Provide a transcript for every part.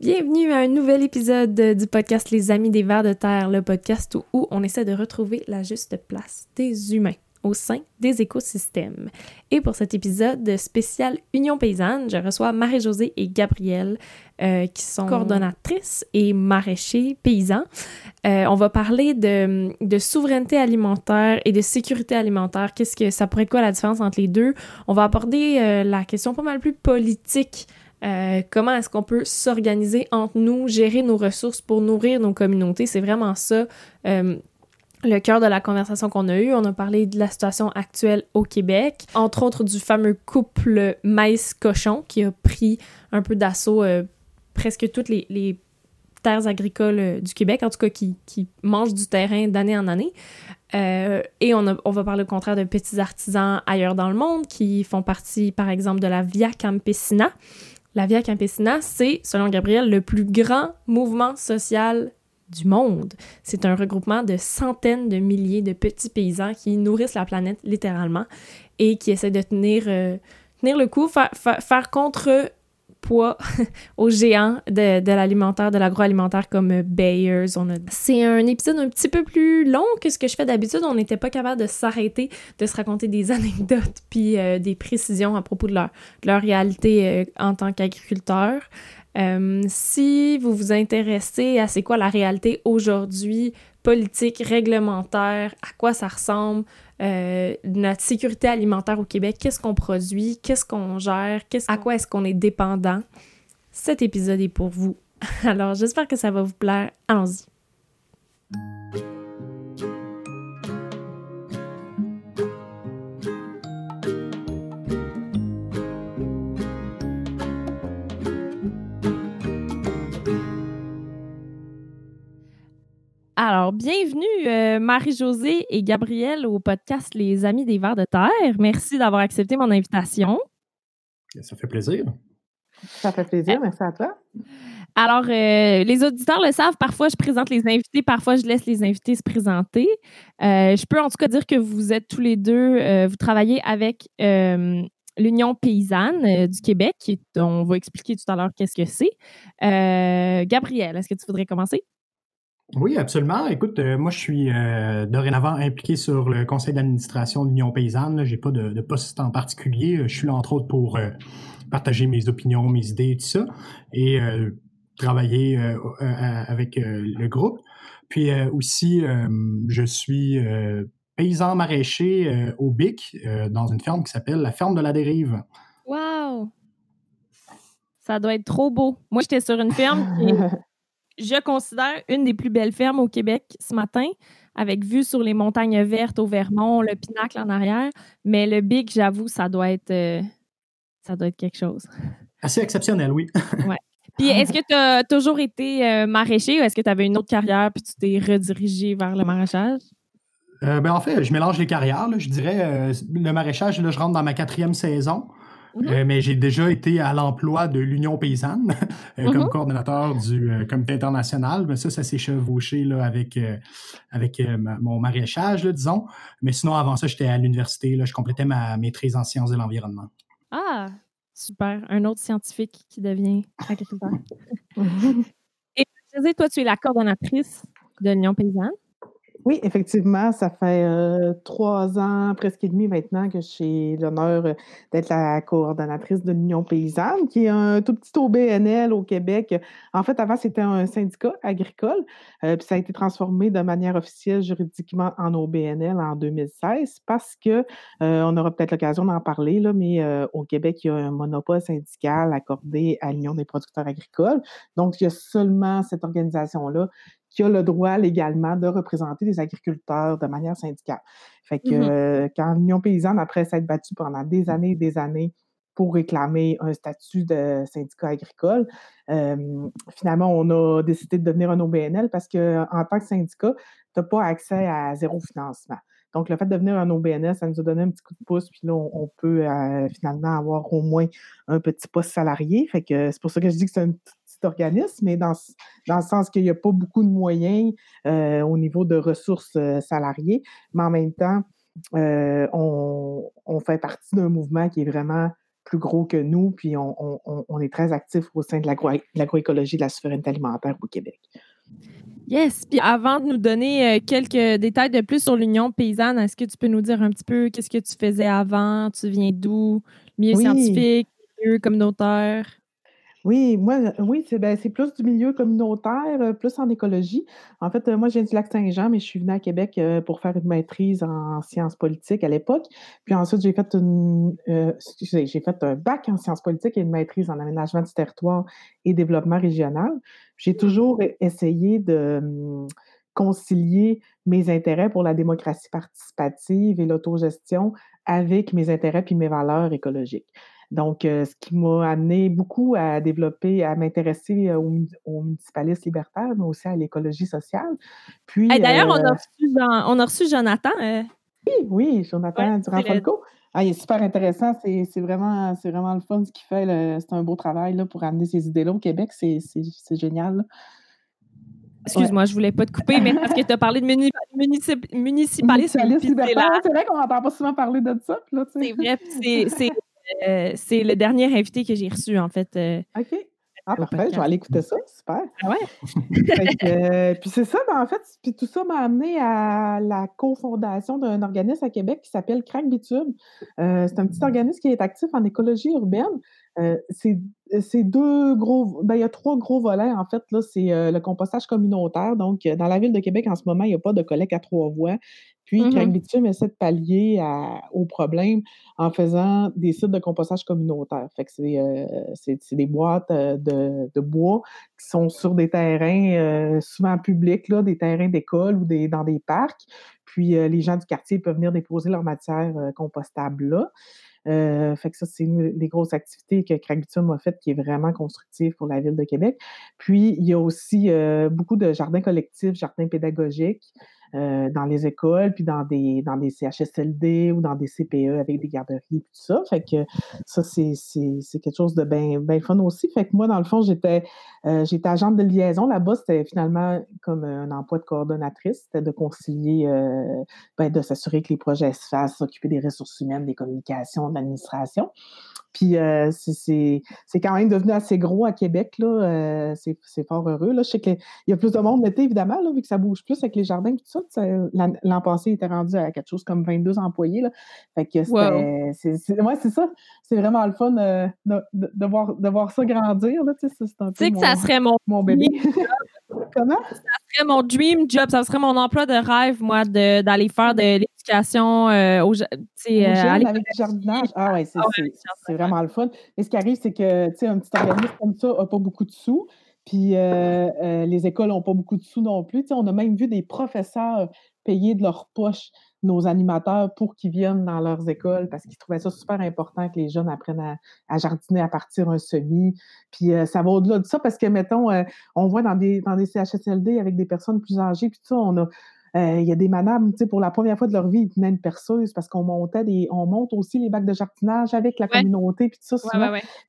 Bienvenue à un nouvel épisode du podcast Les Amis des Vers de Terre, le podcast où on essaie de retrouver la juste place des humains au sein des écosystèmes. Et pour cet épisode spécial Union paysanne, je reçois Marie-Josée et Gabrielle, euh, qui sont coordonnatrices et maraîchers paysans. Euh, on va parler de, de, souveraineté alimentaire et de sécurité alimentaire. Qu'est-ce que ça pourrait être quoi la différence entre les deux? On va aborder euh, la question pas mal plus politique euh, comment est-ce qu'on peut s'organiser entre nous, gérer nos ressources pour nourrir nos communautés? C'est vraiment ça euh, le cœur de la conversation qu'on a eue. On a parlé de la situation actuelle au Québec, entre autres du fameux couple maïs-cochon qui a pris un peu d'assaut euh, presque toutes les, terres agricoles du Québec, en tout cas qui, qui mangent du terrain d'année en année. et on, on, va parler au contraire de petits artisans ailleurs dans le monde qui font partie, par exemple, de la Via Campesina, la Via Campesina, c'est, selon Gabriel, le plus grand mouvement social du monde. C'est un regroupement de centaines de milliers de petits paysans qui nourrissent la planète littéralement et qui essaient de tenir, euh, tenir le coup, faire contre poids aux géants de, de l'alimentaire, de l'agroalimentaire comme Bayers. A... C'est un épisode un petit peu plus long que ce que je fais d'habitude. On n'était pas capable de s'arrêter, de se raconter des anecdotes puis euh, des précisions à propos de leur, leur réalité euh, en tant qu'agriculteur. Euh, si vous vous intéressez à c'est quoi la réalité aujourd'hui, politique, réglementaire, à quoi ça ressemble, euh, notre sécurité alimentaire au Québec, qu'est-ce qu'on produit, qu'est-ce qu'on gère, à quoi est-ce qu'on est dépendant? Cet épisode est pour vous. Alors, j'espère que ça va vous plaire. Allons-y. Alors, bienvenue euh, Marie-Josée et Gabrielle au podcast Les Amis des Vers de Terre. Merci d'avoir accepté mon invitation. Ça fait plaisir. Ça fait plaisir, merci à toi. Alors, euh, les auditeurs le savent, parfois je présente les invités, parfois je laisse les invités se présenter. Euh, je peux en tout cas dire que vous êtes tous les deux, vous travaillez avec l'Union paysanne du Québec, on va expliquer tout à l'heure qu'est-ce que c'est. Gabrielle, est-ce que tu voudrais commencer? Oui, absolument. Écoute, euh, moi, je suis euh, dorénavant impliqué sur le conseil d'administration de l'Union paysanne. J'ai pas de, poste en particulier. Je suis là, entre autres, pour euh, partager mes opinions, mes idées, tout ça, et travailler avec le groupe. Puis aussi, je suis paysan maraîcher au BIC, dans une ferme qui s'appelle la ferme de la dérive. Wow! Ça doit être trop beau. Moi, j'étais sur une ferme qui je considère une des plus belles fermes au Québec ce matin, avec vue sur les montagnes vertes au Vermont, le pinacle en arrière. Mais le Big, j'avoue, ça doit être euh, ça doit être quelque chose. Assez exceptionnel, oui. ouais. Puis est-ce que tu as toujours été euh, maraîcher ou est-ce que tu avais une autre carrière puis tu t'es redirigé vers le maraîchage? Euh, ben en fait, je mélange les carrières. je dirais, le maraîchage, là, je rentre dans ma quatrième saison. Mhm. Euh, mais j'ai déjà été à l'emploi de l'Union paysanne euh, comme mhm. coordonnateur du euh, comité international. Mais ça, ça s'est chevauché là, avec, avec mon maraîchage, disons. Mais sinon, avant ça, j'étais à l'université. Je complétais ma maîtrise en sciences de l'environnement. Ah, super. Un autre scientifique qui devient agriculteur. Et toi, tu es la coordonnatrice de l'Union paysanne. Oui, effectivement, ça fait euh, trois ans, presque et demi maintenant que j'ai l'honneur euh, d'être la coordonnatrice de l'Union paysanne, qui est un tout petit OBNL au Québec. En fait, avant, c'était un syndicat agricole, euh, puis ça a été transformé de manière officielle juridiquement en OBNL en 2016 parce que, on aura peut-être l'occasion d'en parler, là, mais au Québec, il y a un monopole syndical accordé à l'Union des producteurs agricoles. Donc, il y a seulement cette organisation-là qui a le droit légalement de représenter les agriculteurs de manière syndicale. Fait que mmh euh, quand l'Union paysanne, après s'être battue pendant des années et des années pour réclamer un statut de syndicat agricole, finalement, on a décidé de devenir un OBNL parce qu'en tant que syndicat, tu n'as pas accès à zéro financement. Donc, le fait de devenir un OBNL, ça nous a donné un petit coup de pouce, puis là, on, peut euh, finalement avoir au moins un petit poste salarié. Fait que c'est pour ça que je dis que c'est organisme, mais dans, dans le sens qu'il n'y a pas beaucoup de moyens euh, au niveau de ressources euh, salariées, mais en même temps, euh, on, fait partie d'un mouvement qui est vraiment plus gros que nous, puis on, est très actif au sein de l'agroécologie de la souveraineté alimentaire au Québec. Yes. Puis avant de nous donner quelques détails de plus sur l'Union paysanne, est-ce que tu peux nous dire un petit peu qu'est-ce que tu faisais avant? Tu viens d'où? Milieu scientifique, milieu communautaire? Oui, moi, oui, c'est ben, plus du milieu communautaire, euh, plus en écologie. En fait, euh, moi, je viens du lac Saint-Jean, mais je suis venue à Québec euh, pour faire une maîtrise en sciences politiques à l'époque. Puis ensuite, j'ai fait une j'ai fait un bac en sciences politiques et une maîtrise en aménagement du territoire et développement régional. J'ai toujours essayé de hum, concilier mes intérêts pour la démocratie participative et l'autogestion avec mes intérêts puis mes valeurs écologiques. Donc, euh, ce qui m'a amené beaucoup à développer, à m'intéresser euh, aux, municipalistes libertaires, mais aussi à l'écologie sociale. Puis, D'ailleurs, on, a euh on, a reçu Jonathan. Oui, oui, Jonathan Durand-Folco. Ah, il est super intéressant. C'est vraiment, vraiment le fun ce qu'il fait. C'est un beau travail là, pour amener ces idées-là au Québec. C'est génial. Excuse-moi, je voulais pas te couper, mais parce que tu as parlé de municipalisme. municipalisme c'est vrai qu'on n'entend pas souvent parler de ça. C'est vrai, c'est euh, c'est le dernier invité que j'ai reçu, en fait. Euh, OK. Ah, parfait, je vais aller écouter ça, super. Ah ouais? Euh, puis c'est ça, ben, en fait, puis tout ça m'a amené à la cofondation d'un organisme à Québec qui s'appelle Crack Bitume. c'est un petit organisme qui est actif en écologie urbaine. c'est deux gros, ben, il y a trois gros volets, en fait. Là, c'est le compostage communautaire. Donc, dans la ville de Québec, en ce moment, il n'y a pas de collecte à trois voies. Puis, mmh Bitume essaie de pallier au problème en faisant des sites de compostage communautaire. Fait que c'est, euh, des boîtes euh, de, bois qui sont sur des terrains euh, souvent publics, là, des terrains d'école ou des, dans des parcs. Puis, les gens du quartier peuvent venir déposer leur matière compostable là. fait que ça, c'est une des grosses activités que Craig Bitume a faites qui est vraiment constructive pour la ville de Québec. Puis, il y a aussi beaucoup de jardins collectifs, jardins pédagogiques. Euh, dans les écoles, puis dans des, dans des CHSLD ou dans des CPE avec des garderies, puis tout ça. Fait que ça, c'est, quelque chose de bien ben fun aussi. Fait que moi, dans le fond, j'étais, euh, j'étais agente de liaison. Là-bas, c'était finalement comme un emploi de coordonnatrice. C'était de concilier, euh, ben, de s'assurer que les projets se fassent, s'occuper des ressources humaines, des communications, de l'administration. Puis c'est quand même devenu assez gros à Québec. là. C'est fort heureux. Là. Je sais qu'il y a plus de monde l'été, évidemment, vu que ça bouge plus avec les jardins et tout ça. L'an passé, il était rendu à quelque chose comme 22 employés. Là. Fait que c'est ça. C'est vraiment le fun euh, de, de, voir, de voir ça grandir. Tu sais que ça serait mon, mon bébé. Comment? Ça serait mon dream job. Ça serait mon emploi de rêve, moi, d'aller faire de l'éducation euh, aux, euh, avec du jardinage. Ah ouais, ah c'est vraiment le fun. Mais ce qui arrive, c'est que un petit organisme comme ça n'a pas beaucoup de sous. Puis euh, les écoles n'ont pas beaucoup de sous non plus. on a même vu des professeurs payer de leur poche nos animateurs pour qu'ils viennent dans leurs écoles parce qu'ils trouvaient ça super important que les jeunes apprennent à, jardiner à partir un semis. Puis ça va au-delà de ça parce que, mettons, on voit dans des, dans des CHSLD avec des personnes plus âgées, puis tout ça, on a euh, il y a des madames, tu sais, pour la première fois de leur vie, ils tenaient une perceuse parce qu'on montait des, on monte aussi les bacs de jardinage avec la communauté, puis tout ça,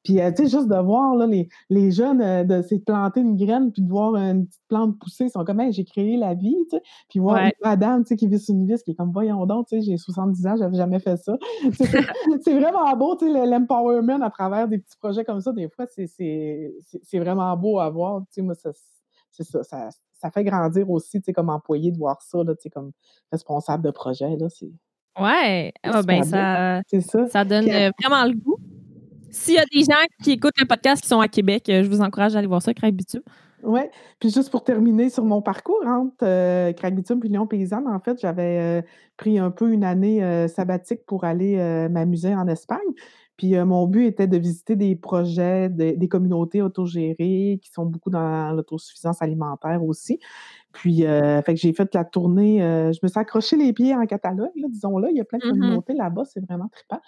Puis, euh, tu sais, juste de voir, là, les, les jeunes, euh, de, de planter une graine, puis de voir une petite plante pousser, ils sont comme, j'ai créé la vie, tu sais. Puis voir une madame, tu sais, qui vit sur une vis, qui est comme, voyons donc, tu sais, j'ai 70 ans, j'avais jamais fait ça. c'est vraiment beau, tu sais, l'empowerment à travers des petits projets comme ça, des fois, c'est vraiment beau à voir, tu sais, moi, c'est ça, ça ça fait grandir aussi, tu sais, comme employé de voir ça, là, tu sais, comme responsable de projet, là, c'est... Ouais, ah, ben ça, ça. ça donne euh, vraiment le goût. S'il y a des gens qui écoutent le podcast qui sont à Québec, euh, je vous encourage à aller voir ça, Craig Bitume. Oui, puis juste pour terminer sur mon parcours entre euh, Craig Bitume et Lyon Paysanne, en fait, j'avais euh, pris un peu une année sabbatique pour aller m'amuser en Espagne. Puis mon but était de visiter des projets, des communautés autogérées qui sont beaucoup dans l'autosuffisance alimentaire aussi. Puis, fait que j'ai fait la tournée. je me suis accroché les pieds en Catalogne, disons-le. Il y a plein de mmh communautés là-bas, c'est vraiment trippant.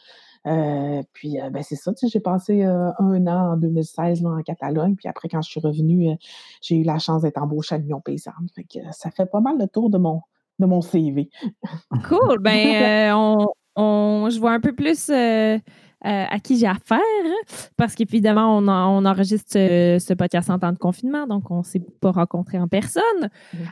puis, ben, c'est ça, j'ai passé un an en 2016 là, en Catalogne. Puis après, quand je suis revenue, j'ai eu la chance d'être embauchée à l'Union Paysanne. Fait que ça fait pas mal le tour de mon, de mon CV. Cool. Ben, on, on, je vois un peu plus euh, à qui j'ai affaire, parce qu'évidemment, on, on, enregistre ce, podcast en temps de confinement, donc on ne s'est pas rencontré en personne.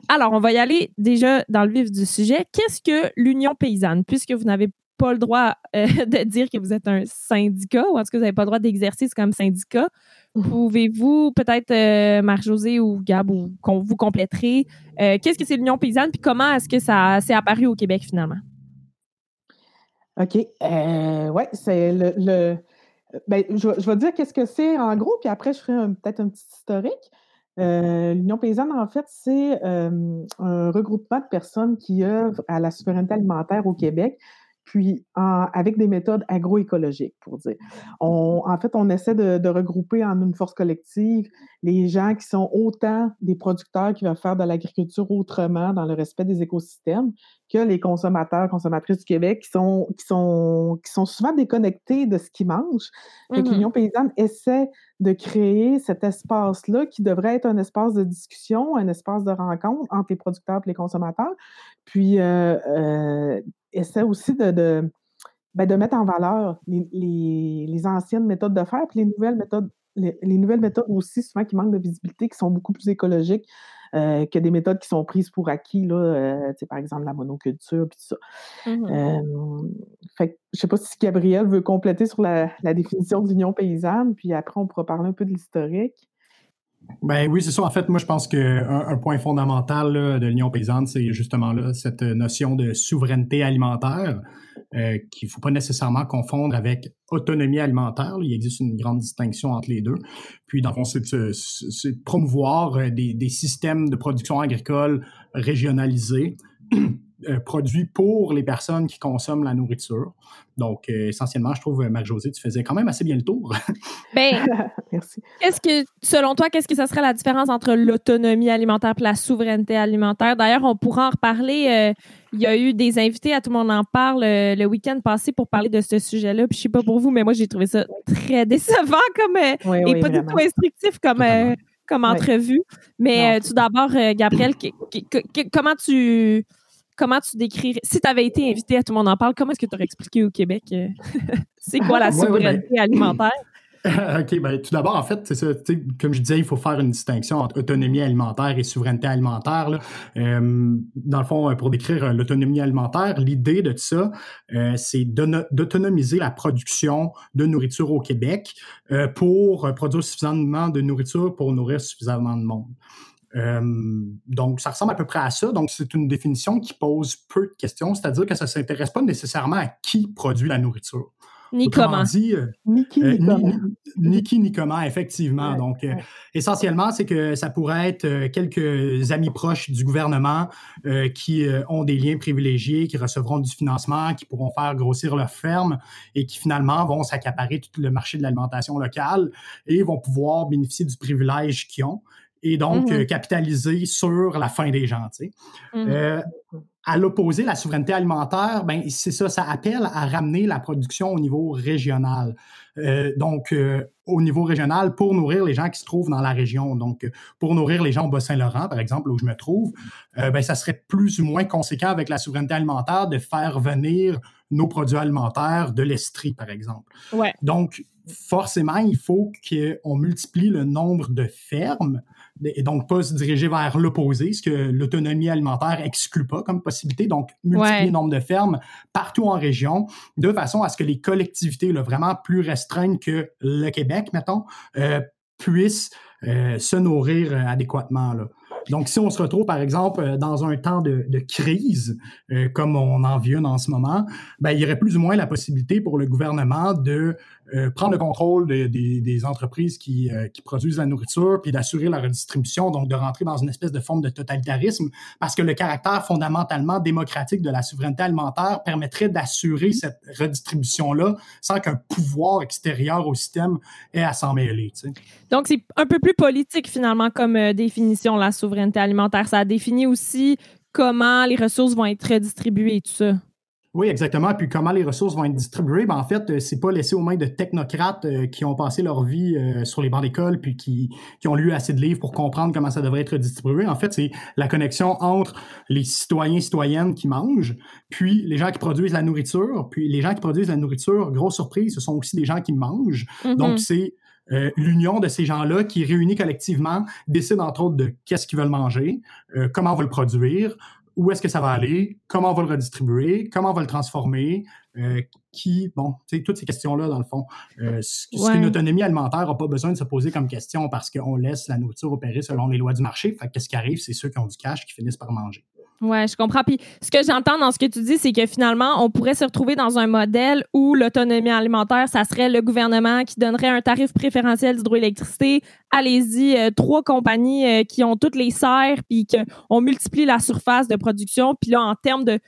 Alors, on va y aller déjà dans le vif du sujet. Qu'est-ce que l'Union paysanne? Puisque vous n'avez pas le droit de dire que vous êtes un syndicat, ou en tout cas, vous n'avez pas le droit d'exercer comme syndicat. Pouvez-vous, peut-être, Marc-José ou Gab, ou vous compléterez, qu'est-ce que c'est l'Union paysanne, puis comment est-ce que ça s'est apparu au Québec finalement? OK. oui, c'est le ben, je, vais dire qu'est-ce que c'est en gros, puis après, je ferai peut-être un petit historique. Euh, L'Union paysanne, en fait, c'est un regroupement de personnes qui œuvrent à la souveraineté alimentaire au Québec puis avec des méthodes agroécologiques, pour dire. en fait, on essaie de, regrouper en une force collective les gens qui sont autant des producteurs qui veulent faire de l'agriculture autrement dans le respect des écosystèmes que les consommateurs, consommatrices du Québec qui sont, qui sont, qui sont souvent déconnectés de ce qu'ils mangent. Mmh L'Union paysanne essaie de créer cet espace-là qui devrait être un espace de discussion, un espace de rencontre entre les producteurs et les consommateurs. Puis, euh, euh, essaie aussi de, de, ben, de, mettre en valeur les, les, anciennes méthodes de faire, puis les nouvelles méthodes, les, nouvelles méthodes aussi, souvent qui manquent de visibilité, qui sont beaucoup plus écologiques euh, que des méthodes qui sont prises pour acquis, là, euh, par exemple la monoculture, puis tout ça. Euh, fait je ne sais pas si Gabriel veut compléter sur la, la définition d'union paysanne, puis après on pourra parler un peu de l'historique. Ben oui, c'est ça. En fait, moi, je pense qu'un un point fondamental de l'Union paysanne, c'est justement là, cette notion de souveraineté alimentaire euh, qu'il ne faut pas nécessairement confondre avec autonomie alimentaire. Il existe une grande distinction entre les deux. Puis, dans le fond, c'est de, promouvoir euh, des, des, systèmes de production agricole régionalisés euh, produit pour les personnes qui consomment la nourriture. Donc, euh, essentiellement, je trouve, Marc-Josée, tu faisais quand même assez bien le tour. ben, Merci. Qu'est-ce que, selon toi, qu'est-ce que ça serait la différence entre l'autonomie alimentaire et la souveraineté alimentaire? D'ailleurs, on pourra en reparler. Euh, il y a eu des invités, à tout le monde en parle le week-end passé pour parler de ce sujet-là. Puis, je sais pas pour vous, mais moi, j'ai trouvé ça très décevant comme, et pas du tout instructif comme, comme entrevue. Mais tout d'abord, Gabriel, comment tu comment tu décrirais, si tu avais été invité à Tout le monde en parle, comment est-ce que tu aurais expliqué au Québec euh, c'est quoi la souveraineté ben, alimentaire? OK, ben, tout d'abord, en fait, c'est ça, comme je disais, il faut faire une distinction entre autonomie alimentaire et souveraineté alimentaire. Euh, dans le fond, pour décrire euh, l'autonomie alimentaire, l'idée de ça, c'est d'autonomiser la production de nourriture au Québec pour produire suffisamment de nourriture pour nourrir suffisamment de monde. Euh, donc, ça ressemble à peu près à ça. Donc, c'est une définition qui pose peu de questions, c'est-à-dire que ça ne s'intéresse pas nécessairement à qui produit la nourriture. Ni comment. Dit, euh, ni qui, ni, euh, comment. Ni, qui, ni comment, effectivement. Donc, essentiellement, c'est que ça pourrait être quelques amis proches du gouvernement qui ont des liens privilégiés, qui recevront du financement, qui pourront faire grossir leur ferme et qui finalement vont s'accaparer tout le marché de l'alimentation locale et vont pouvoir bénéficier du privilège qu'ils ont et donc mmh euh, capitaliser sur la faim des gens. Tu sais. Mmh euh, à l'opposé, la souveraineté alimentaire, ben c'est ça, ça appelle à ramener la production au niveau régional. Euh, donc, au niveau régional, pour nourrir les gens qui se trouvent dans la région. Donc, pour nourrir les gens au Bas-Saint-Laurent, par exemple, où je me trouve, ben, ça serait plus ou moins conséquent avec la souveraineté alimentaire de faire venir nos produits alimentaires de l'Estrie, par exemple. Ouais. Donc, forcément, il faut qu'on multiplie le nombre de fermes et donc pas se diriger vers l'opposé, ce que l'autonomie alimentaire exclut pas comme possibilité. Donc, multiplier le nombre de fermes partout en région, de façon à ce que les collectivités là, vraiment plus restreintes que le Québec, mettons, euh, puissent euh, se nourrir euh, adéquatement. Là. Donc, si on se retrouve, par exemple, dans un temps de, crise, euh, comme on en vit en ce moment, ben, il y aurait plus ou moins la possibilité pour le gouvernement de euh, prendre le contrôle des entreprises qui, qui, produisent la nourriture, puis d'assurer la redistribution, donc de rentrer dans une espèce de forme de totalitarisme, parce que le caractère fondamentalement démocratique de la souveraineté alimentaire permettrait d'assurer cette redistribution-là sans qu'un pouvoir extérieur au système ait à s'en mêler. Donc, c'est un peu plus politique, finalement, comme définition, la souveraineté alimentaire. Ça a défini aussi comment les ressources vont être redistribuées et tout ça. Oui, exactement. Puis comment les ressources vont être distribuées, ben en fait, euh, c'est pas laissé aux mains de technocrates euh, qui ont passé leur vie euh, sur les bancs d'école puis qui, qui ont lu assez de livres pour comprendre comment ça devrait être distribué. En fait, c'est la connexion entre les citoyens et citoyennes qui mangent, puis les gens qui produisent la nourriture, puis les gens qui produisent la nourriture, grosse surprise, ce sont aussi des gens qui mangent. Mm-hmm. Donc, c'est euh, l'union de ces gens-là qui, réunis collectivement, décident entre autres de qu'est-ce qu'ils veulent manger, euh, comment on va le produire, où est-ce que ça va aller, comment on va le redistribuer, comment on va le transformer, euh, qui, bon, toutes ces questions-là, dans le fond, euh, ce, qu'une autonomie alimentaire n'a pas besoin de se poser comme question parce qu'on laisse la nourriture opérer selon les lois du marché. Fait qu'est-ce qui arrive, c'est ceux qui ont du cash qui finissent par manger. Ouais, je comprends. Puis ce que j'entends dans ce que tu dis, c'est que finalement, on pourrait se retrouver dans un modèle où l'autonomie alimentaire, ça serait le gouvernement qui donnerait un tarif préférentiel d'hydroélectricité. Allez-y, euh, trois compagnies euh, qui ont toutes les serres, puis qu'on multiplie la surface de production. Puis là, en termes de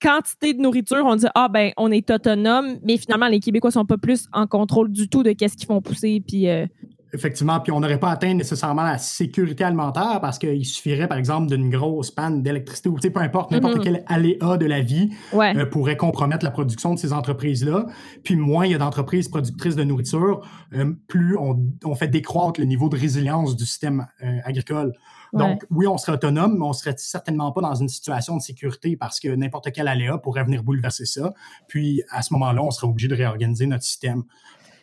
quantité de nourriture, on dit ah ben on est autonome, mais finalement les Québécois sont pas plus en contrôle du tout de qu'est-ce qu'ils font pousser puis euh, Effectivement, puis on n'aurait pas atteint nécessairement la sécurité alimentaire parce qu'il suffirait, par exemple, d'une grosse panne d'électricité ou peu importe, n'importe mm-hmm. quel aléa de la vie euh, pourrait compromettre la production de ces entreprises-là. Puis moins il y a d'entreprises productrices de nourriture, euh, plus on, fait décroître le niveau de résilience du système euh, agricole. Donc, oui, on serait autonome, mais on serait certainement pas dans une situation de sécurité parce que n'importe quel aléa pourrait venir bouleverser ça. Puis, à ce moment-là, on serait obligé de réorganiser notre système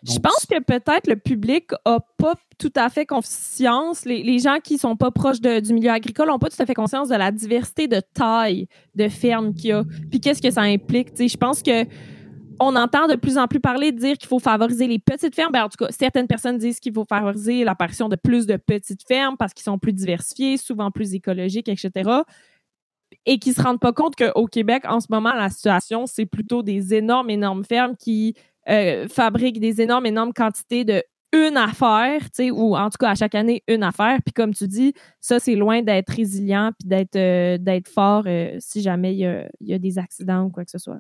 je pense que peut-être le public a pas tout à fait conscience, les, gens qui sont pas proches du milieu agricole n'ont pas tout à fait conscience de la diversité de taille de fermes qu'il y a. Puis qu'est-ce que ça implique. je pense que on entend de plus en plus parler de dire qu'il faut favoriser les petites fermes. Ben, en tout cas, certaines personnes disent qu'il faut favoriser l'apparition de plus de petites fermes parce qu'ils sont plus diversifiés, souvent plus écologiques, etc. Et qui se rendent pas compte qu'au Québec, en ce moment, la situation, c'est plutôt des énormes, énormes fermes qui euh, fabrique des énormes, énormes quantités de une affaire, ou en tout cas à chaque année une affaire. Puis comme tu dis, ça, c'est loin d'être résilient puis d'être euh, d'être fort euh, si jamais il y a, des accidents ou quoi que ce soit.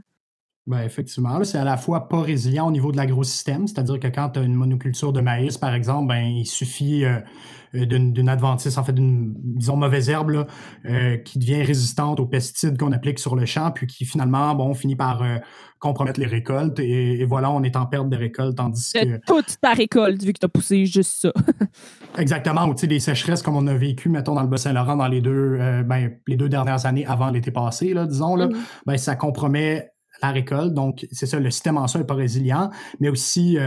Ben effectivement, c'est à la fois pas résilient au niveau de l'agro-système, c'est-à-dire que quand tu as une monoculture de maïs, par exemple, ben, il suffit euh, d'une adventice, en fait, d'une, disons, mauvaise herbe euh, qui devient résistante aux pesticides qu'on applique sur le champ, puis qui finalement, bon, finit par euh, compromettre les récoltes. Et, voilà, on est en perte de récolte, tandis que... Toute ta récolte, vu que tu as poussé juste ça. Exactement. Ou, tu sais, des sécheresses comme on a vécu, mettons, dans le Bas-Saint-Laurent dans les deux, ben, les deux dernières années avant l'été passé, là, disons, là, mm-hmm. ben, ça compromet la récolte. Donc, c'est ça, le système en soi n'est pas résilient, mais aussi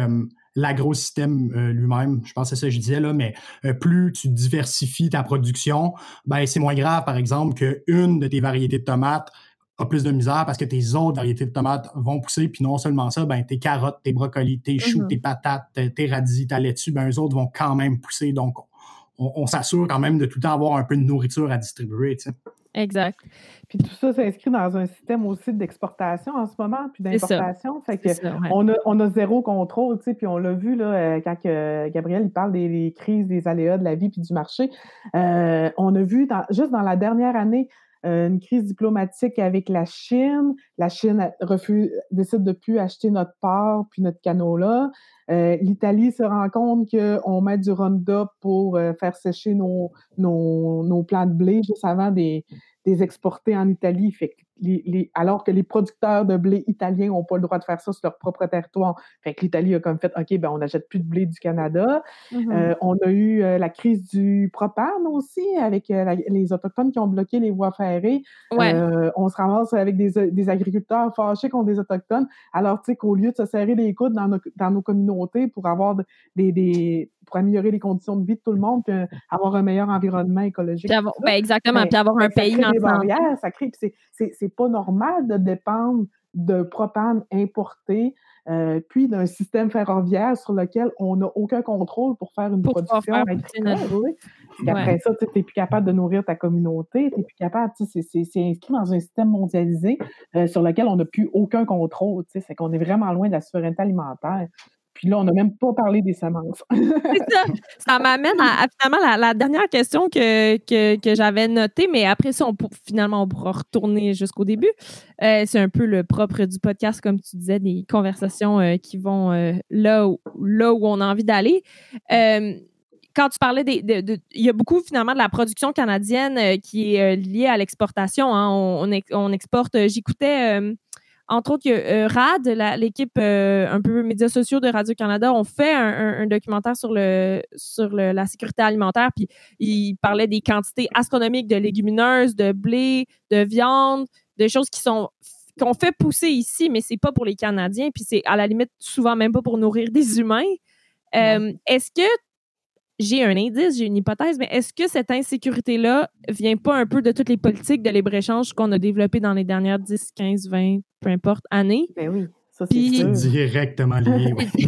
l'agro-système euh, lui-même. Je pense que c'est ça que je disais là, mais euh, plus tu diversifies ta production, ben c'est moins grave, par exemple, qu'une de tes variétés de tomates a plus de misère parce que tes autres variétés de tomates vont pousser. Puis non seulement ça, ben tes carottes, tes brocolis, tes choux, mm-hmm. tes patates, tes radis, ta laitue, ben eux autres vont quand même pousser. Donc, on, s'assure quand même de tout le temps avoir un peu de nourriture à distribuer. Tu sais. Exact. Puis tout ça s'inscrit dans un système aussi d'exportation en ce moment, puis d'importation. Fait que on, a, on a zéro contrôle, tu sais, puis on l'a vu là, euh, quand Gabriel il parle des, crises, des aléas de la vie puis du marché. Euh, on a vu juste dans la dernière année euh, une crise diplomatique avec la Chine. La Chine refuse, décide de plus acheter notre porc puis notre canola. L'Italie se rend compte qu'on met du Roundup pour faire sécher nos, nos, nos plants de blé juste avant des, des exporter en Italie. Fait les, alors que les producteurs de blé italiens n'ont pas le droit de faire ça sur leur propre territoire. Fait que l'Italie a comme fait OK, ben on n'achète plus de blé du Canada. Mm-hmm. Euh, on a eu euh, la crise du propane aussi, avec euh, les Autochtones qui ont bloqué les voies ferrées. on se ramasse avec des, agriculteurs fâchés contre des Autochtones. Alors, tu sais, qu'au lieu de se serrer les coudes dans nos, dans nos communautés pour avoir des, des pour améliorer les conditions de vie de tout le monde, puis avoir un meilleur environnement écologique. Ben, exactement, ben, puis avoir un pays ensemble. Ça crée, c'est c'est pas normal de dépendre de propane importé, euh, puis d'un système ferroviaire sur lequel on n'a aucun contrôle pour faire une production. Après ça, tu n'es plus capable de nourrir ta communauté, tu n'es plus capable, c'est inscrit dans un système mondialisé euh, sur lequel on n'a plus aucun contrôle. C'est qu'on est vraiment loin de la souveraineté alimentaire. Puis là, on n'a même pas parlé des semences. ça. ça m'amène à, finalement la, dernière question que, que, j'avais notée, mais après ça, on, finalement, on pourra retourner jusqu'au début. Euh, c'est un peu le propre du podcast, comme tu disais, des conversations euh, qui vont euh, là, où, là où on a envie d'aller. quand tu parlais des. il y a beaucoup finalement de la production canadienne qui est liée à l'exportation. Hein. On, on, exporte. J'écoutais entre autres, euh, RAD, l'équipe euh, un peu médias sociaux de Radio-Canada, ont fait un, documentaire sur, le, sur la sécurité alimentaire, puis ils parlaient des quantités astronomiques de légumineuses, de blé, de viande, de choses qui sont qu'on fait pousser ici, mais c'est pas pour les Canadiens, puis c'est à la limite souvent même pas pour nourrir des humains. Euh, est-ce que j'ai un indice, j'ai une hypothèse, mais est-ce que cette insécurité-là vient pas un peu de toutes les politiques de libre-échange qu'on a développées dans les dernières 10, 15, 20, peu importe, années? Ben oui. Ça, c'est directement lié. Oui.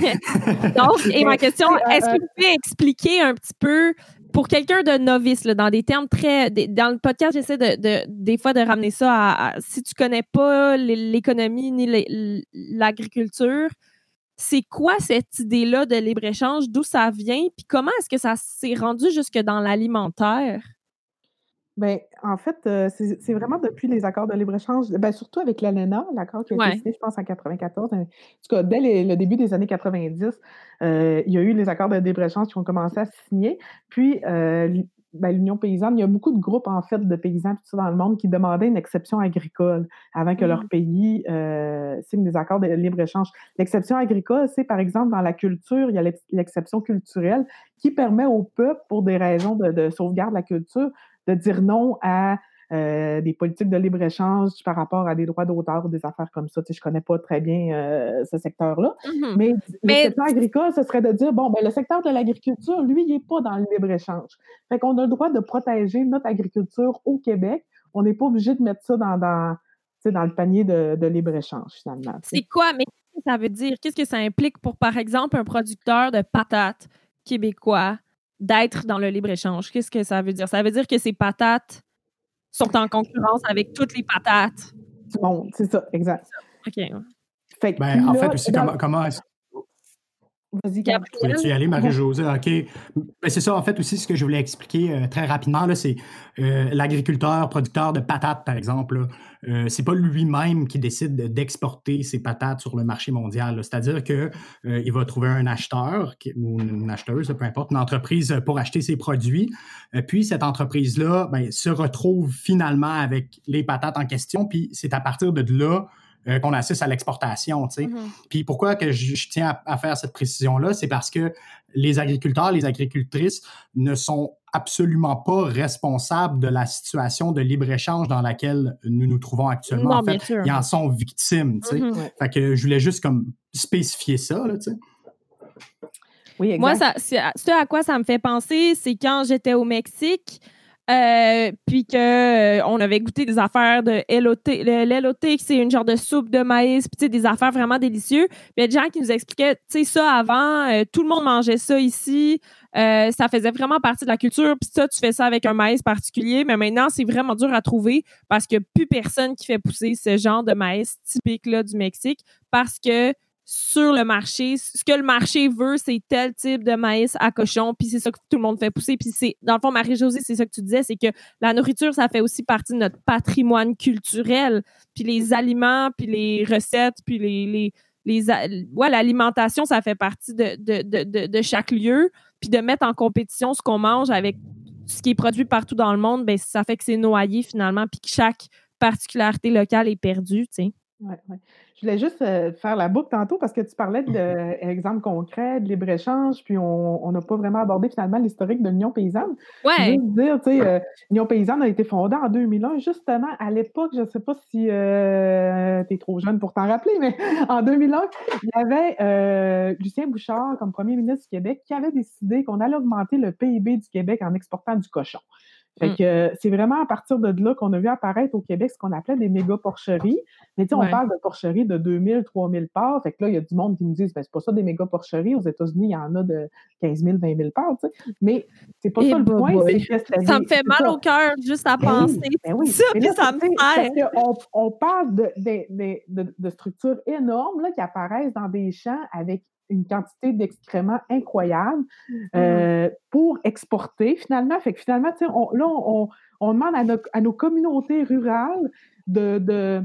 Donc, et ma question, est-ce que vous pouvez expliquer un petit peu pour quelqu'un de novice, là, dans des termes très. dans le podcast, j'essaie de, des fois de ramener ça à. si tu connais pas l'économie ni l'agriculture, c'est quoi cette idée-là de libre-échange? D'où ça vient? Puis comment est-ce que ça s'est rendu jusque dans l'alimentaire? Bien, en fait, euh, c'est vraiment depuis les accords de libre-échange, ben, surtout avec l'ALENA, l'accord qui a été signé, je pense, en 94. En tout cas, dès le début des années 90, euh, il y a eu les accords de libre-échange qui ont commencé à se signer. Puis, euh, ben, l'Union paysanne, il y a beaucoup de groupes, en fait, de paysans dans le monde qui demandaient une exception agricole avant que leur mmh. pays signe des accords de libre-échange. L'exception agricole, c'est, par exemple, dans la culture, il y a l'exception culturelle qui permet au peuple, pour des raisons de, de sauvegarde de la culture, de dire non à euh, des politiques de libre-échange par rapport à des droits d'auteur ou des affaires comme ça. Tu sais, je connais pas très bien euh, ce secteur-là. Mm-hmm. Mais, le secteur agricole, ce serait de dire, bon, ben, le secteur de l'agriculture, lui, il n'est pas dans le libre-échange. Fait qu'on a le droit de protéger notre agriculture au Québec. On n'est pas obligé de mettre ça dans, dans, dans le panier de, de libre-échange, finalement. C'est quoi? Mais qu'est-ce que ça veut dire? Qu'est-ce que ça implique pour, par exemple, un producteur de patates québécois d'être dans le libre-échange? Qu'est-ce que ça veut dire? Ça veut dire que ces patates sont en concurrence avec toutes les patates. Bon, c'est ça, exact. OK. ben, en fait, aussi, comment, comment Vas-y, Voulais-tu y aller, Marie-Josée? OK. Ben, c'est ça, en fait, aussi, ce que je voulais expliquer euh, très rapidement, là, c'est euh, l'agriculteur, producteur de patates, par exemple, euh, c'est pas lui-même qui décide d'exporter ses patates sur le marché mondial. C'est-à-dire qu'il il va trouver un acheteur ou une acheteuse, peu importe, une entreprise pour acheter ses produits. puis, cette entreprise-là ben, se retrouve finalement avec les patates en question. Puis, c'est à partir de là euh, qu'on assiste à l'exportation. Mm-hmm. Puis pourquoi que je, tiens à, faire cette précision-là, c'est parce que les agriculteurs, les agricultrices ne sont absolument pas responsables de la situation de libre-échange dans laquelle nous nous trouvons actuellement. en fait, ils en sont victimes. Mm-hmm. Fait que je voulais juste comme spécifier ça. Là, oui, Moi, ça, ce à quoi ça me fait penser, c'est quand j'étais au Mexique, euh, puis que euh, on avait goûté des affaires de L'elote, c'est une genre de soupe de maïs, puis des affaires vraiment délicieuses. Puis il y a des gens qui nous expliquaient, tu sais, ça avant, euh, tout le monde mangeait ça ici. ça faisait vraiment partie de la culture. Puis ça, tu fais ça avec un maïs particulier. Mais maintenant, c'est vraiment dur à trouver parce qu'il n'y a plus personne qui fait pousser ce genre de maïs typique-là du Mexique parce que sur le marché. Ce que le marché veut, c'est tel type de maïs à cochon, puis c'est ça que tout le monde fait pousser. Puis c'est, dans le fond, Marie-Josée, c'est ça que tu disais, c'est que la nourriture, ça fait aussi partie de notre patrimoine culturel. Puis les aliments, puis les recettes, puis les, les, les ouais, l'alimentation, ça fait partie de, de, de, de, chaque lieu. Puis de mettre en compétition ce qu'on mange avec ce qui est produit partout dans le monde, ben ça fait que c'est noyé finalement, puis que chaque particularité locale est perdue, tu sais. Ouais, ouais. Je voulais juste euh, faire la boucle tantôt parce que tu parlais d'exemples concrets, de libre-échange, puis on n'a pas vraiment abordé finalement l'historique de l'Union paysanne. Ouais. Juste dire, tu sais, euh, l'Union paysanne a été fondée en 2001, justement, à l'époque, je ne sais pas si euh, tu es trop jeune pour t'en rappeler, mais en 2001, il y avait Lucien Bouchard comme premier ministre du Québec qui avait décidé qu'on allait augmenter le PIB du Québec en exportant du cochon. Fait mmh. que c'est vraiment à partir de là qu'on a vu apparaître au Québec ce qu'on appelait des méga porcheries. Mais tu sais, on parle de porcheries de 2000, 3000 parts. Fait que là, il y a du monde qui me disent, ben, c'est pas ça des méga porcheries. Aux États-Unis, il y en a de 15 000, 20 000 parts, tu sais. Mais c'est pas ça le point. ça me fait mal au cœur juste à ben penser. Ben oui, Ça, ça me fait. On, on parle de, de, de, de, structures énormes là, qui apparaissent dans des champs avec une quantité d'excréments incroyable mmh. euh, pour exporter finalement. Fait que finalement, on, là, on, on demande à, à, nos communautés rurales de, de,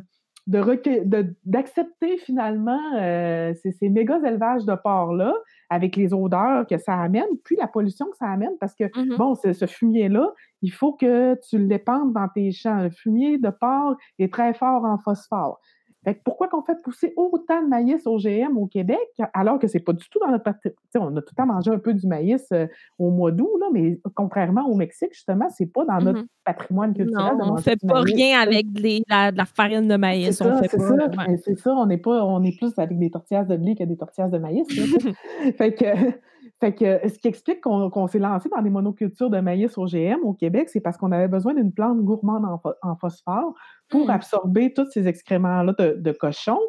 d'accepter finalement euh, ces, ces méga élevages de porc-là avec les odeurs que ça amène, puis la pollution que ça amène, parce que, mmh bon, ce fumier-là, il faut que tu l'épandes dans tes champs. Le fumier de porc est très fort en phosphore pourquoi qu'on fait pousser autant de maïs OGM au Québec, alors que c'est pas du tout dans notre patrimoine? On a tout le temps mangé un peu du maïs euh, au mois d'août, mais contrairement au Mexique, justement, c'est pas dans notre mm-hmm. patrimoine culturel. Non, on fait pas rien avec la, de la farine de maïs. C'est ça, c'est ça. On est, pas, on est plus avec des tortillas de blé que des tortillas de maïs. fait que Fait que ce qui explique qu'on s'est lancé dans des monocultures de maïs OGM au Québec, c'est parce qu'on avait besoin d'une plante gourmande en, phosphore pour mmh. absorber tous ces excréments-là de, de cochons.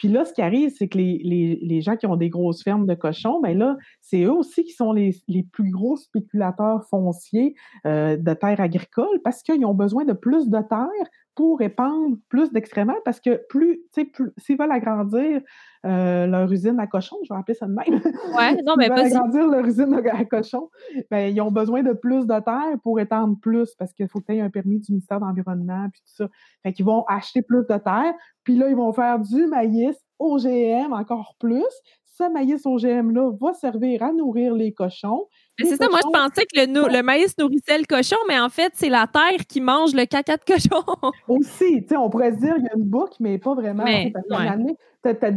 Puis là, ce qui arrive, c'est que les, gens qui ont des grosses fermes de cochons, bien là, c'est eux aussi qui sont les, plus gros spéculateurs fonciers euh, de terres agricoles parce qu'ils ont besoin de plus de terre pour épandre plus d'excréments parce que plus, tu sais, s'ils veulent agrandir euh, leur usine à cochon, je vais appeler ça de même. Ouais, non, mais veulent agrandir leur usine à cochon, ben, ils ont besoin de plus de terre pour étendre plus parce qu'il faut que tu aies un permis du ministère de l'Environnement puis tout ça. Fait qu'ils vont acheter plus de terre, puis là, ils vont faire du maïs OGM encore plus. Ce maïs OGM-là va servir à nourrir les cochons c'est ça, moi je pensais que le, maïs nourrissait le cochon, mais en fait, c'est la terre qui mange le caca de cochon. Aussi, tu sais, on pourrait se dire qu'il y a une boucle, mais pas vraiment. tu as,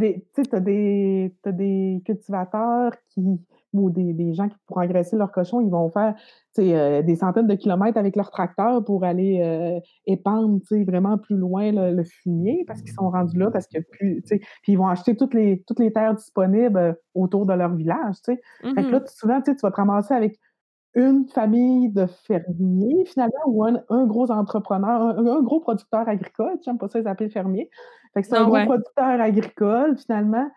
des cultivateurs qui ou des, gens qui, pour engraisser leur cochon, ils vont faire euh, des centaines de kilomètres avec leur tracteur pour aller euh, épandre vraiment plus loin le, fumier parce qu'ils sont rendus là, parce que plus, puis ils vont acheter toutes les, toutes les terres disponibles euh, autour de leur village. Fait que là, souvent, tu vas te ramasser avec une famille de fermiers, finalement, ou un, gros entrepreneur, un, gros producteur agricole, j'aime pas ça les appeler fermiers. Fait que c'est un ah gros producteur agricole, finalement,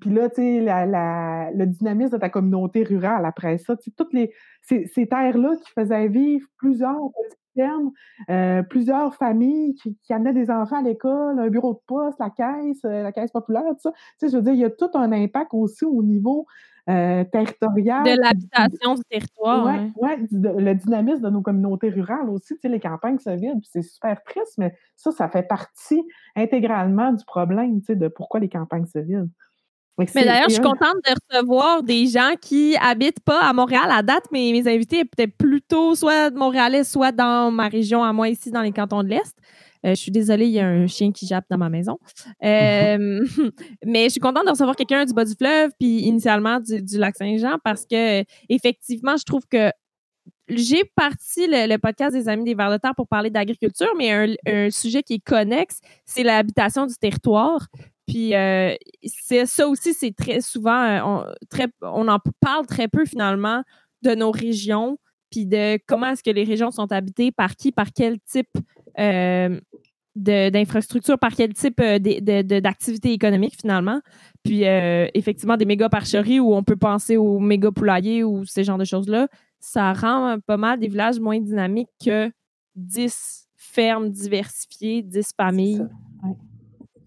puis, là, tu sais, le dynamisme de ta communauté rurale après ça, tu sais, toutes les, ces, terres-là qui faisaient vivre plusieurs petites fermes, euh, plusieurs familles qui, amenaient des enfants à l'école, un bureau de poste, la caisse, euh, la caisse populaire, tout ça. Tu sais, je veux dire, il y a tout un impact aussi au niveau euh, territorial. De l'habitation du territoire. Oui, ouais. le dynamisme de nos communautés rurales aussi. Tu sais, les campagnes se vident, c'est super triste, mais ça, ça fait partie intégralement du problème, tu sais, de pourquoi les campagnes se vident. Mais d'ailleurs, je suis contente de recevoir des gens qui habitent pas à Montréal à date. mais mes invités étaient plutôt soit de Montréalais, soit dans ma région à moi ici, dans les cantons de l'Est. Euh, je suis désolée, il y a un chien qui jappe dans ma maison. Euh, mais je suis contente de recevoir quelqu'un du bas du fleuve, puis initialement du, lac Saint-Jean, parce que effectivement, je trouve que j'ai parti le, podcast des Amis des Vers de Terre pour parler d'agriculture, mais un, un, sujet qui est connexe, c'est l'habitation du territoire. Puis euh, c'est ça aussi, c'est très souvent, euh, on, très, on en parle très peu finalement de nos régions, puis de comment est-ce que les régions sont habitées, par qui, par quel type euh, d'infrastructure, par quel type d'activité économique finalement. Puis effectivement, des méga parcheries où on peut penser aux méga poulaillers ou ces genres de choses-là, ça rend pas mal des villages moins dynamiques que 10 fermes diversifiées, 10 familles.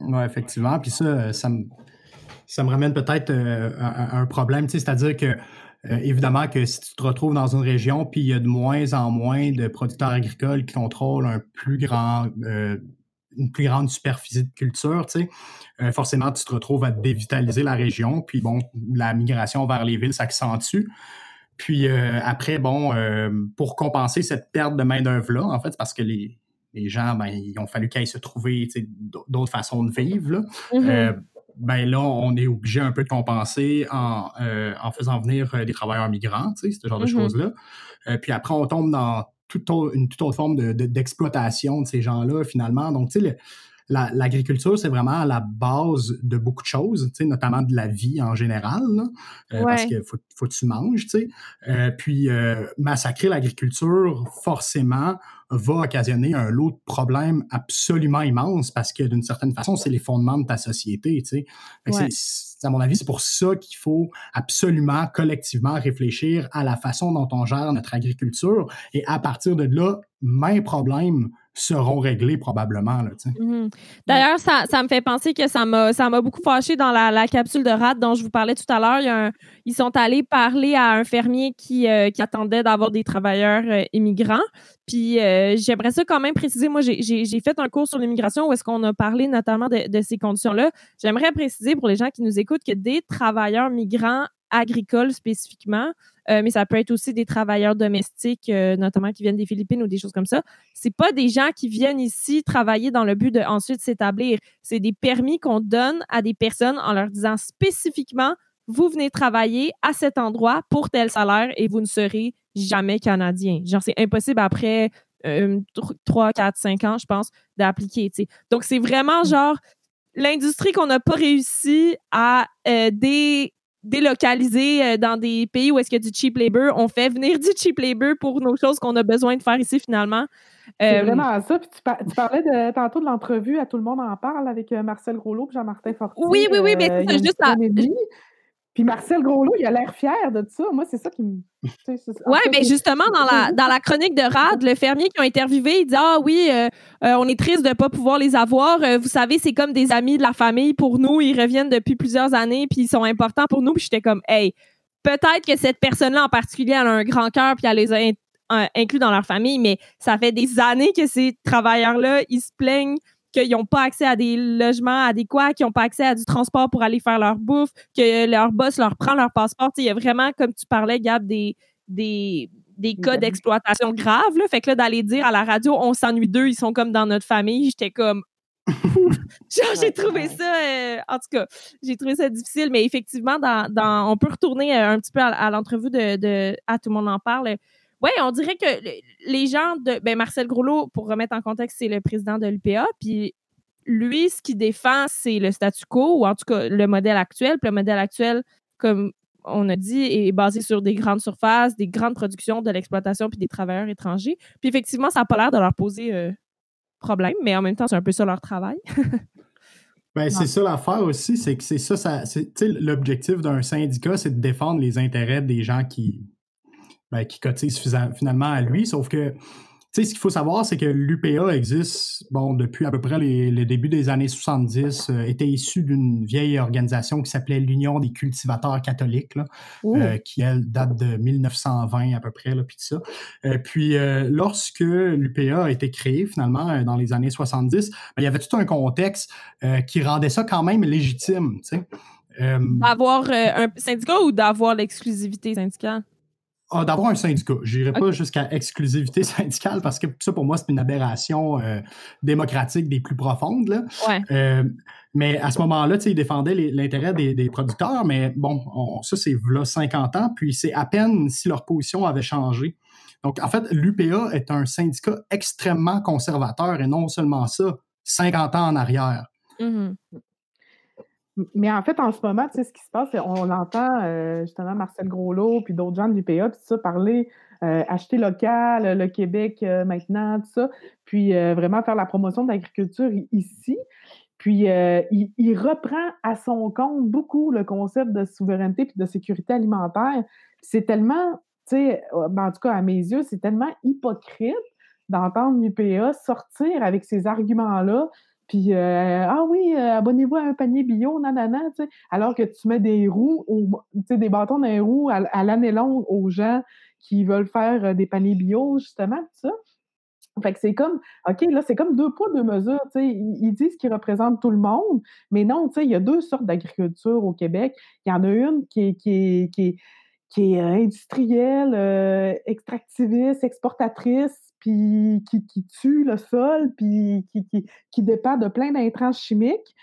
Oui, effectivement. Puis ça, ça me, ça me ramène peut-être euh, à, un problème, c'est-à-dire que euh, évidemment que si tu te retrouves dans une région, puis il y a de moins en moins de producteurs agricoles qui contrôlent un plus grand, euh, une plus grande superficie de culture, tu sais, forcément, tu te retrouves à dévitaliser la région, puis bon, la migration vers les villes s'accentue. Puis après, bon, pour compenser cette perte de main-d'œuvre-là, en fait, parce que les, les gens, ben, ils ont fallu qu'ils se trouver d'autres façons de vivre. Là. Mm-hmm. Euh, ben là, on est obligé un peu de compenser en, euh, en faisant venir euh, des travailleurs migrants, ce genre de mm-hmm. choses-là. puis après, on tombe dans toute une toute autre forme d'exploitation de, de, ces gens-là, finalement. Donc, tu sais, l'agriculture, c'est vraiment la base de beaucoup de choses, notamment de la vie en général, euh, parce qu'il faut, faut, que tu manges. Euh, puis, euh, massacrer l'agriculture, forcément, va occasionner un lot de problèmes absolument immenses parce que, d'une certaine façon, c'est les fondements de ta société. À mon avis, c'est pour ça qu'il faut absolument collectivement réfléchir à la façon dont on gère notre agriculture et à partir de là, même problème seront réglés probablement. Mhm. D'ailleurs, ça, me fait penser que ça m'a, beaucoup fâché dans la, capsule de rate dont je vous parlais tout à l'heure. ils sont allés parler à un fermier qui, euh, attendait d'avoir des travailleurs euh, immigrants. Puis euh, j'aimerais ça quand même préciser, moi j'ai, fait un cours sur l'immigration où est-ce qu'on a parlé notamment de, de ces conditions-là. J'aimerais préciser pour les gens qui nous écoutent que des travailleurs migrants agricoles spécifiquement, euh, mais ça peut être aussi des travailleurs domestiques, euh, notamment qui viennent des Philippines ou des choses comme ça. C'est pas des gens qui viennent ici travailler dans le but de ensuite s'établir. C'est des permis qu'on donne à des personnes en leur disant spécifiquement vous venez travailler à cet endroit pour tel salaire et vous ne serez jamais canadien. Genre, c'est impossible après 3, 4, 5 ans, je pense, d'appliquer. Donc, c'est vraiment genre l'industrie qu'on n'a pas réussi à euh, dé délocaliser dans des pays où est-ce qu'il y a du cheap labor. On fait venir du cheap labor pour nos choses qu'on a besoin de faire ici finalement. C'est vraiment ça. Puis tu, parlais de, tantôt de l'entrevue à Tout le monde en parle avec Marcel Groslo et Jean-Martin Fortier. Oui, oui, oui, mais c'est juste à... Puis Marcel Groslot, il a l'air fier de ça. Moi, c'est ça qui me. Oui, mais justement, dans la, dans la chronique de Rad, le fermier qui ont interviewé, il dit Ah oui, euh, euh, on est triste de ne pas pouvoir les avoir. Euh, vous savez, c'est comme des amis de la famille pour nous. Ils reviennent depuis plusieurs années, puis ils sont importants pour nous. Puis j'étais comme Hey, peut-être que cette personne-là en particulier, elle a un grand cœur, puis elle les a inclus dans leur famille, mais ça fait des années que ces travailleurs-là, ils se plaignent qu'ils n'ont pas accès à des logements adéquats, qu'ils n'ont pas accès à du transport pour aller faire leur bouffe, que leur boss leur prend leur passeport. Il y a vraiment, comme tu parlais, Gab, des, des, des cas d'exploitation graves. Là. Fait que là, d'aller dire à la radio, on s'ennuie d'eux, ils sont comme dans notre famille, j'étais comme. Genre, j'ai trouvé ça, euh, en tout cas, j'ai trouvé ça difficile, mais effectivement, dans, dans on peut retourner euh, un petit peu à, l'entrevue de, de, À tout le monde en parle. Oui, on dirait que les gens de. Ben Marcel Groslot, pour remettre en contexte, c'est le président de l'UPA. Puis lui, ce qu'il défend, c'est le statu quo, ou en tout cas le modèle actuel. Puis le modèle actuel, comme on a dit, est basé sur des grandes surfaces, des grandes productions, de l'exploitation, puis des travailleurs étrangers. Puis effectivement, ça n'a pas l'air de leur poser euh, problème, mais en même temps, c'est un peu ça leur travail. ben, c'est ça l'affaire aussi, c'est que c'est ça, ça l'objectif d'un syndicat, c'est de défendre les intérêts des gens qui, ben, qui cotise finalement à lui. Sauf que, tu sais, ce qu'il faut savoir, c'est que l'UPA existe, bon, depuis à peu près les, débuts des années 70, euh, était issu d'une vieille organisation qui s'appelait l'Union des cultivateurs catholiques, euh, qui, elle, date de 1920 à peu près, là, puis ça. Euh, puis, lorsque l'UPA a été créée, finalement, dans les années 70, ben, il y avait tout un contexte qui rendait ça quand même légitime, tu sais. d'avoir un syndicat ou d'avoir l'exclusivité syndicale? Ah, d'avoir un syndicat. Je n'irai pas jusqu'à exclusivité syndicale parce que ça, pour moi, c'est une aberration euh, démocratique des plus profondes. Là. Euh, mais à ce moment-là, ils défendaient l'intérêt des, producteurs, mais bon, ça, c'est là 50 ans, puis c'est à peine si leur position avait changé. Donc, en fait, l'UPA est un syndicat extrêmement conservateur et non seulement ça, 50 ans en arrière. Mm-hmm. Mais en fait, en ce moment, tu sais, ce qui se passe, on entend euh, justement Marcel Groslot puis d'autres gens de l'UPA, puis ça, parler euh, acheter local, le Québec euh, maintenant, tout ça, puis vraiment faire la promotion de l'agriculture ici. Puis il, reprend à son compte beaucoup le concept de souveraineté puis de sécurité alimentaire. C'est tellement, tu sais, ben, en tout cas à mes yeux, c'est tellement hypocrite d'entendre l'UPA sortir avec ces arguments-là puis, euh, ah oui, euh, abonnez-vous à un panier bio, nanana, alors que tu mets des roues, tu sais, des bâtons dans les roues à, l'année longue aux gens qui veulent faire euh, des paniers bio, justement, tout ça. Fait que c'est comme, OK, là, c'est comme deux poids, deux mesures. Tu sais, ils, disent qu'ils représentent tout le monde, mais non, il y a deux sortes d'agriculture au Québec. Il y en a une qui est industrielle, extractiviste, exportatrice, puis qui, tue le sol, puis qui, qui, dépend de plein d'intrants chimiques.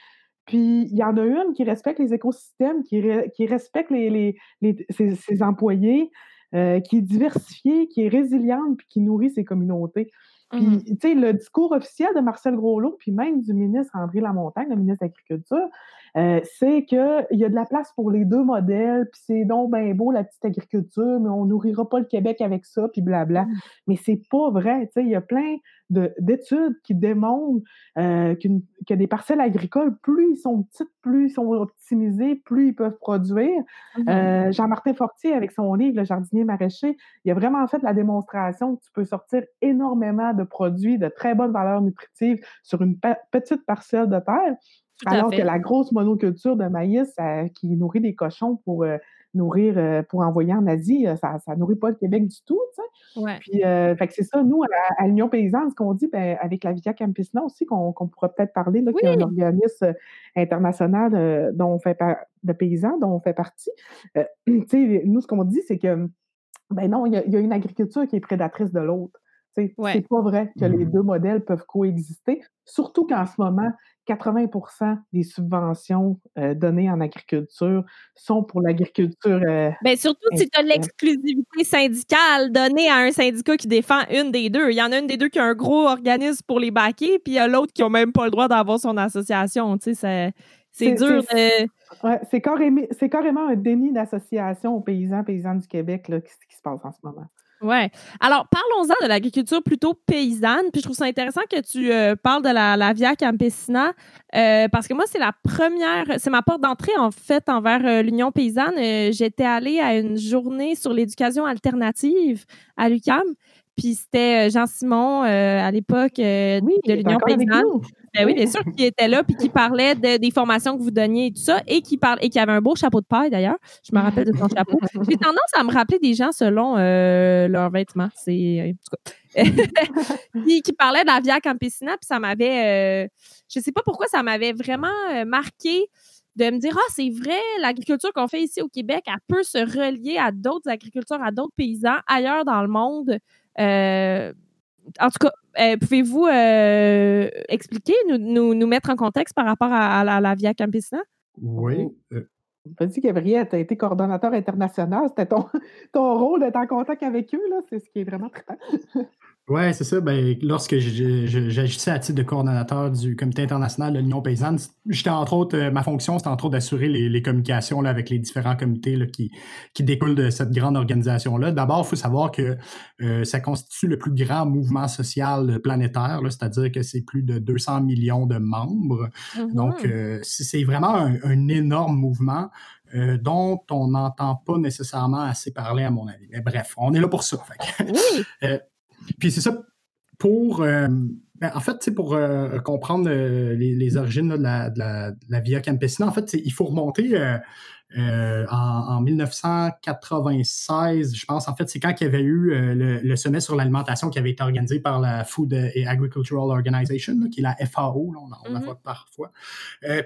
Puis il y en a une qui respecte les écosystèmes, qui, qui respecte les, ses, employés, euh, qui est diversifiée, qui est résiliente, puis qui nourrit ses communautés. Puis, mmh tu sais, le discours officiel de Marcel Groslot, puis même du ministre André Lamontagne, le ministre de l'Agriculture, euh, c'est qu'il y a de la place pour les deux modèles, puis c'est donc bien beau la petite agriculture, mais on nourrira pas le Québec avec ça, puis blabla. Mmh. Mais c'est pas vrai, tu sais, il y a plein d'études qui démontrent euh, que des parcelles agricoles, plus ils sont petites, plus ils sont optimisés, plus ils peuvent produire. Mmh euh, Jean-Martin Fortier, avec son livre Le jardinier maraîcher, il a vraiment fait la démonstration que tu peux sortir énormément de produits de très bonne valeur nutritive sur une petite parcelle de terre. Alors que la grosse monoculture de maïs qui nourrit des cochons pour euh, nourrir, euh, pour envoyer en Asie, euh, ça ne nourrit pas le Québec du tout. Puis, c'est ça, nous, à, l'Union paysanne, ce qu'on dit, ben, avec la Via Campesina aussi, qu'on pourrait peut-être parler, là, qui est un organisme international dont on fait de paysans dont on fait partie. nous, ce qu'on dit, c'est que ben non, il y, a une agriculture qui est prédatrice de l'autre. C'est pas vrai que les mmh. deux modèles peuvent coexister, surtout qu'en ce moment, 80% des subventions euh, données en agriculture sont pour l'agriculture. Euh, ben, surtout si tu as l'exclusivité syndicale donnée à un syndicat qui défend une des deux. Il y en a une des deux qui a un gros organisme pour les baquer, puis il y a l'autre qui n'a même pas le droit d'avoir son association. c'est dur de. Ouais, c'est carrément, carrément, un déni d'association aux paysans, paysannes du Québec, là, qui, qui se passe en ce moment? Ouais. Alors, parlons-en de l'agriculture plutôt paysanne. Puis je trouve ça intéressant que tu euh, parles de la, Via Campesina, euh, parce que moi, c'est la première, c'est ma porte d'entrée, en fait, envers euh, l'Union paysanne. J'étais allée à une journée sur l'éducation alternative à l'UQAM. Puis c'était Jean Simon à l'époque de l'Union paysanne. Ben oui, bien sûr, qui était là, puis qui parlait des formations que vous donniez et tout ça, et qui, parle, et qui avait un beau chapeau de paille d'ailleurs. Je me rappelle de son chapeau. J'ai tendance à me rappeler des gens selon euh, leurs vêtements. C'est. Euh, qui, qui, parlait de la Via Campesina, puis ça m'avait. Euh, je sais pas pourquoi ça m'avait vraiment marqué de me dire ah c'est vrai l'agriculture qu'on fait ici au Québec elle peut se relier à d'autres agricultures à d'autres paysans ailleurs dans le monde en tout cas, euh, pouvez-vous euh, expliquer, nous, nous, mettre en contexte par rapport à, la, Via Campesina? Oui. Euh. Vas-y, Gabriel, tu as été coordonnateur international. C'était ton, ton rôle d'être en contact avec eux, là. C'est ce qui est vraiment très Oui, c'est ça. Ben, lorsque j'agissais à titre de coordonnateur du Comité international de l'Union paysanne, j'étais entre autres, euh, ma fonction, c'était entre autres d'assurer les, communications là, avec les différents comités là, qui, qui découlent de cette grande organisation-là. D'abord, il faut savoir que euh, ça constitue le plus grand mouvement social planétaire, c'est-à-dire que c'est plus de 200 millions de membres. Mm-hmm. Donc, euh, c'est vraiment un, énorme mouvement. dont on n'entend pas nécessairement assez parler, à mon avis. Mais bref, on est là pour ça. Oui. Puis c'est ça, pour. Euh, ben, en fait, pour euh, comprendre euh, les, origines de, la, Via Campesina, en fait, il faut remonter en, 1996, je pense. En fait, c'est quand il y avait eu le, sommet sur l'alimentation qui avait été organisé par la Food and Agricultural Organization, qui est la FAO, on, en, mm-hmm. voit parfois.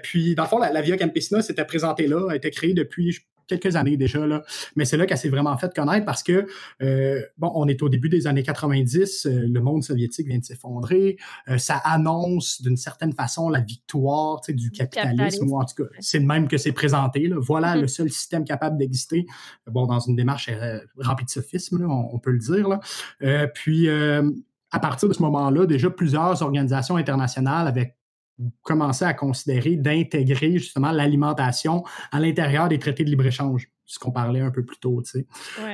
puis, dans le fond, la, Via Campesina s'était présentée là, a été créée depuis, quelques années déjà, là. mais c'est là qu'elle s'est vraiment fait connaître parce que, euh, bon, on est au début des années 90, euh, le monde soviétique vient de s'effondrer, euh, ça annonce d'une certaine façon la victoire du capitalisme, ou en tout cas, c'est le même que c'est présenté. Là. Voilà mm-hmm. le seul système capable d'exister, bon, dans une démarche remplie de sophisme, là, on, peut le dire. Là. puis, à partir de ce moment-là, déjà plusieurs organisations internationales avaient commencer à considérer d'intégrer justement l'alimentation à l'intérieur des traités de libre-échange, ce qu'on parlait un peu plus tôt. Tu sais.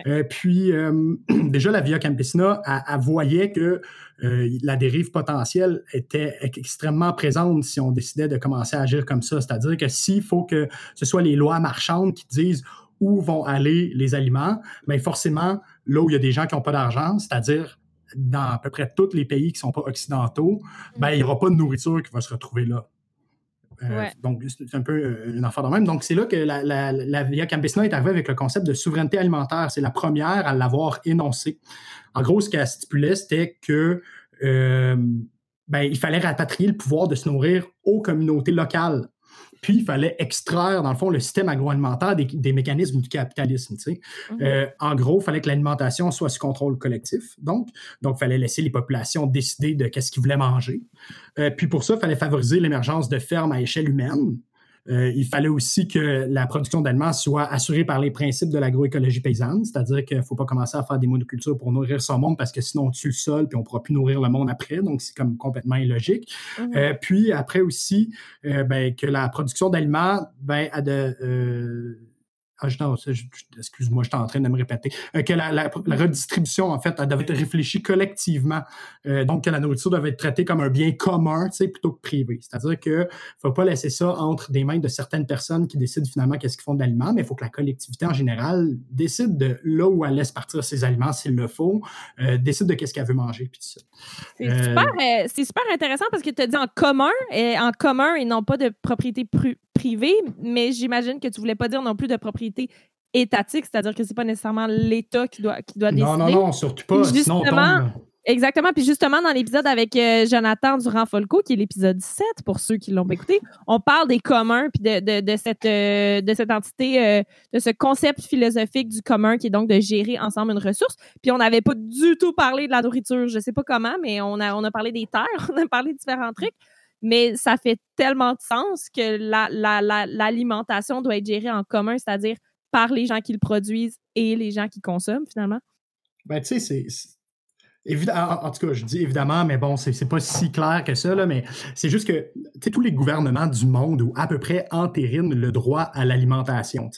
Euh, puis, euh, déjà, la Via Campesina, elle, voyait que euh, la dérive potentielle était extrêmement présente si on décidait de commencer à agir comme ça. C'est-à-dire que s'il faut que ce soit les lois marchandes qui disent où vont aller les aliments, bien forcément, là où il y a des gens qui n'ont pas d'argent, c'est-à-dire dans à peu près tous les pays qui ne sont pas occidentaux, ben, il n'y aura pas de nourriture qui va se retrouver là. Euh, donc, c'est un peu euh, une affaire de même. Donc, c'est là que la, la, Via Campesina est arrivée avec le concept de souveraineté alimentaire. C'est la première à l'avoir énoncé. En gros, ce qu'elle stipulait, c'était que euh, ben, il fallait rapatrier le pouvoir de se nourrir aux communautés locales. Puis, il fallait extraire, dans le fond, le système agroalimentaire des, mécanismes du capitalisme. Mhm. Euh, en gros, il fallait que l'alimentation soit sous contrôle collectif. Donc, donc, il fallait laisser les populations décider de qu'est-ce qu'ils voulaient manger. Euh, puis, pour ça, il fallait favoriser l'émergence de fermes à échelle humaine. Euh, il fallait aussi que la production d'aliments soit assurée par les principes de l'agroécologie paysanne, c'est-à-dire qu'il ne faut pas commencer à faire des monocultures pour nourrir son monde parce que sinon on tue le sol puis on ne pourra plus nourrir le monde après, donc c'est comme complètement illogique. Mmh euh, puis après aussi, euh, ben, que la production d'aliments ben, a de ah, excuse-moi, je suis en train de me répéter. Euh, que la, redistribution, en fait, elle devait être réfléchie collectivement. Euh, donc, que la nourriture devait être traitée comme un bien commun, tu sais, plutôt que privé. C'est-à-dire qu'il ne faut pas laisser ça entre des mains de certaines personnes qui décident finalement qu'est-ce qu'ils font de l'aliment, mais il faut que la collectivité en général décide de là où elle laisse partir ses aliments s'il le faut, euh, décide de qu'est-ce qu'elle veut manger, puis tout ça. C'est super, super, intéressant parce que tu as dit en commun, et en commun et non pas de propriété privée, mais j'imagine que tu voulais pas dire non plus de propriété étatique, c'est-à-dire que c'est pas nécessairement l'État qui doit, qui doit décider. Non, non, non, surtout pas. Sinon, Exactement. Puis justement, dans l'épisode avec euh, Jonathan Durand-Folco, qui est l'épisode 7, pour ceux qui l'ont écouté, on parle des communs, puis de, de, cette, euh, de cette entité, euh, de ce concept philosophique du commun, qui est donc de gérer ensemble une ressource. Puis on n'avait pas du tout parlé de la nourriture, je sais pas comment, mais on a, on a parlé des terres, on a parlé de différents trucs mais ça fait tellement de sens que l'alimentation la, doit être gérée en commun, c'est-à-dire par les gens qui le produisent et les gens qui consomment, finalement. Ben, tu sais, en, tout cas, je dis évidemment, mais bon, c'est pas si clair que ça, là, mais c'est juste que tous les gouvernements du monde ou à peu près entérinent le droit à l'alimentation.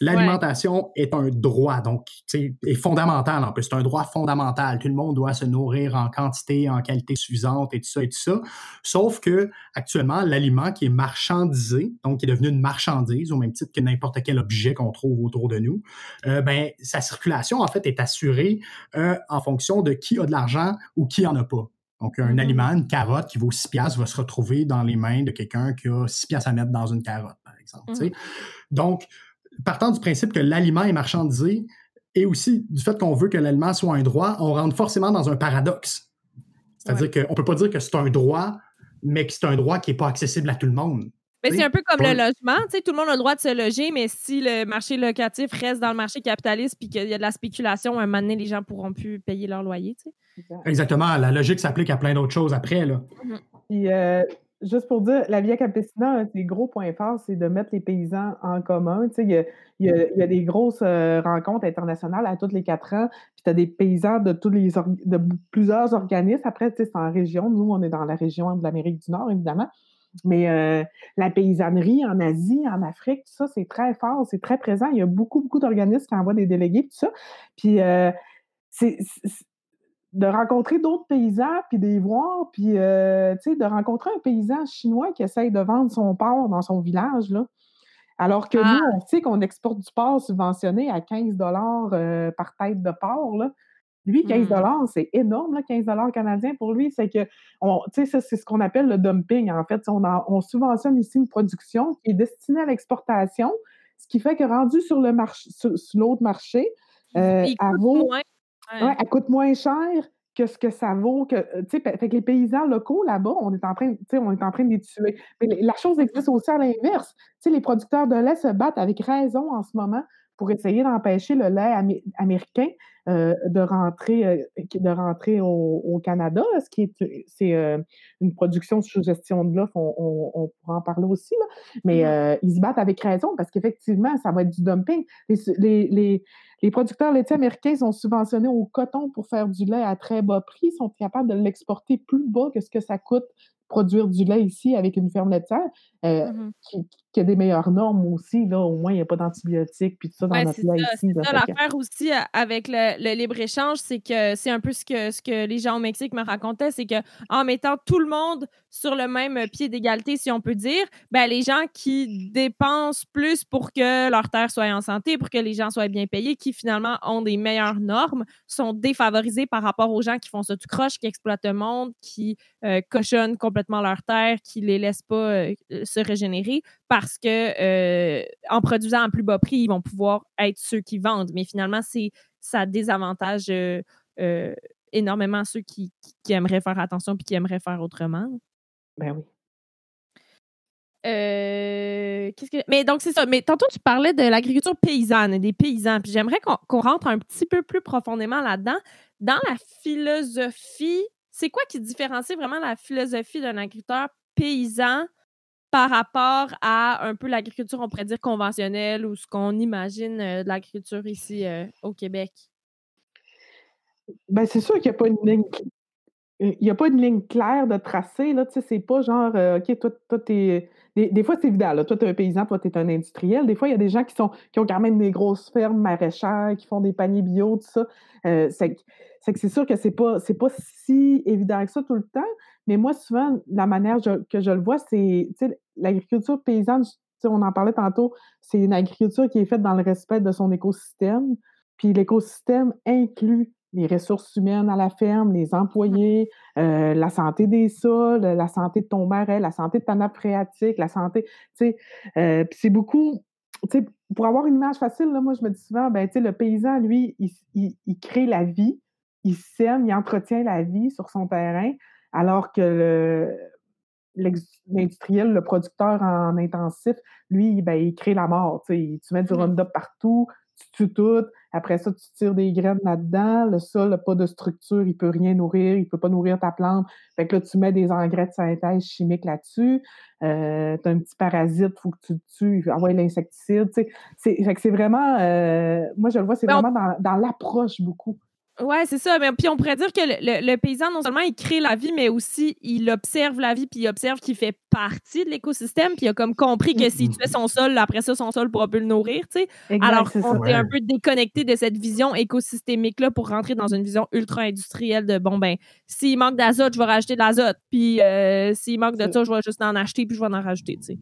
L'alimentation est un droit, donc est fondamental en plus. C'est un droit fondamental. Tout le monde doit se nourrir en quantité, en qualité suffisante et tout ça et tout ça. Sauf que actuellement, l'aliment qui est marchandisé, donc qui est devenu une marchandise au même titre que n'importe quel objet qu'on trouve autour de nous, euh, ben, sa circulation en fait est assurée euh, en fonction de qui a de l'argent ou qui en a pas. Donc, un mm-hmm. aliment, une carotte qui vaut 6 piastres va se retrouver dans les mains de quelqu'un qui a 6 piastres à mettre dans une carotte, par exemple. Mm-hmm. Donc, partant du principe que l'aliment est marchandisé et aussi du fait qu'on veut que l'aliment soit un droit, on rentre forcément dans un paradoxe. C'est-à-dire qu'on ne peut pas dire que c'est un droit, mais que c'est un droit qui n'est pas accessible à tout le monde. Mais c'est un peu comme le logement. tout le monde a le droit de se loger, mais si le marché locatif reste dans le marché capitaliste puis qu'il y a de la spéculation, un moment donné, les gens pourront plus payer leur loyer. Exactement. La logique s'applique à plein d'autres choses après. Là. Mm-hmm. Euh, juste pour dire, la Via Campesina, un des gros points forts, c'est de mettre les paysans en commun. Il y, a, des grosses euh, rencontres internationales à tous les quatre ans, puis tu as des paysans de, tous les de plusieurs organismes. Après, c'est en région. Nous, on est dans la région de l'Amérique du Nord, évidemment. Mais euh, la paysannerie en Asie, en Afrique, tout ça, c'est très fort, c'est très présent. Il y a beaucoup, beaucoup d'organismes qui envoient des délégués, tout ça. Puis euh, c'est de rencontrer d'autres paysans, puis de les voir, puis euh, de rencontrer un paysan chinois qui essaye de vendre son porc dans son village, là. Alors que nous, ah! on sait qu'on exporte du porc subventionné à 15 par tête de porc, là. Lui, 15 mmh. c'est énorme, là, 15 canadiens pour lui. C'est que, c'est ce qu'on appelle le dumping. En fait, on, subventionne ici une production qui est destinée à l'exportation, ce qui fait que rendu sur le marché, sur, l'autre marché, euh, elle, coûte moins, elle coûte moins cher que ce que ça vaut. Que, euh, fait que les paysans locaux, là-bas, on est en train, on est en train de les tuer. Mais la chose existe aussi à l'inverse. Les producteurs de lait se battent avec raison en ce moment pour essayer d'empêcher le lait américain euh, de rentrer, euh, de rentrer au, Canada, ce qui est c'est euh, une production sous gestion de l'offre, on, pourra en parler aussi, mais mm-hmm. ils se battent avec raison parce qu'effectivement, ça va être du dumping. Les, les, producteurs laitiers américains sont subventionnés au coton pour faire du lait à très bas prix, sont capables de l'exporter plus bas que ce que ça coûte produire du lait ici avec une ferme laitière, euh, mmh qui, a des meilleures normes aussi. Là, au moins, il n'y a pas d'antibiotiques puis tout ça dans notre lait ici. C'est ça l'affaire aussi avec le, libre-échange, c'est que c'est un peu ce que, ce que les gens au Mexique me racontaient, c'est qu'en mettant tout le monde sur le même pied d'égalité, si on peut dire, ben, les gens qui dépensent plus pour que leur terre soit en santé, pour que les gens soient bien payés, qui finalement ont des meilleures normes, sont défavorisés par rapport aux gens qui font ça tout croche, qui exploitent le monde, qui euh, cochonnent complètement leur terre, qui les laissent pas euh, se régénérer parce que euh, en produisant à plus bas prix, ils vont pouvoir être ceux qui vendent. Mais finalement, c'est ça désavantage énormément ceux qui, qui, aimeraient faire attention puis qui aimeraient faire autrement. Ben oui. que... Mais donc, c'est ça. Mais tantôt, tu parlais de l'agriculture paysanne et des paysans. Puis j'aimerais qu'on rentre un petit peu plus profondément là-dedans. Dans la philosophie c'est quoi qui différencie vraiment la philosophie d'un agriculteur paysan par rapport à un peu l'agriculture, on pourrait dire, conventionnelle ou ce qu'on imagine euh, de l'agriculture ici euh, au Québec? Ben, c'est sûr qu'il n'y a pas une ligne. Il n'y a pas une ligne claire de tracé, là, tu sais, c'est pas genre, euh, OK, toi, toi t'es... Des, fois, c'est évident, là, toi, t'es un paysan, toi, t'es un industriel. Des fois, il y a des gens qui, sont, qui ont quand même des grosses fermes maraîchères, qui font des paniers bio, tout ça. c'est c'est c'est sûr que c'est pas, pas si évident que ça tout le temps, mais moi, souvent, la manière que je le vois, c'est l'agriculture paysanne, on en parlait tantôt, c'est une agriculture qui est faite dans le respect de son écosystème. Puis l'écosystème inclut les ressources humaines à la ferme, les employés, euh, la santé des sols, la santé de ton marais, la santé de ta nappe phréatique, la santé, tu sais, euh, c'est beaucoup, tu sais, pour avoir une image facile, là, moi, je me dis souvent, ben, tu sais, le paysan, lui, il crée la vie, il sème, il entretient la vie sur son terrain, alors que l'industriel, le producteur en intensif, lui, ben, il crée la mort. Tu mets du mmh Roundup partout, tu tues tout, après ça, tu tires des graines là-dedans, le sol n'a pas de structure, il ne peut rien nourrir, il ne peut pas nourrir ta plante. Fait que là, tu mets des engrais de synthèse chimiques là-dessus, euh, tu as un petit parasite, il faut que tu le tues, envoie l'insecticide. C'est vraiment, euh, moi je le vois, c'est vraiment dans, dans l'approche beaucoup. Ouais, c'est ça. Mais puis on pourrait dire que le, paysan, non seulement il crée la vie, mais aussi il observe la vie, puis il observe qu'il fait partie de l'écosystème, puis il a comme compris que s'il tuait son sol, après ça, son sol pourra plus le nourrir, tu sais. Alors on est un peu déconnecté de cette vision écosystémique-là pour rentrer dans une vision ultra-industrielle de, bon, ben, s'il manque d'azote, je vais rajouter de l'azote, puis euh, s'il manque de ça, je vais juste en acheter, puis je vais en rajouter, tu sais.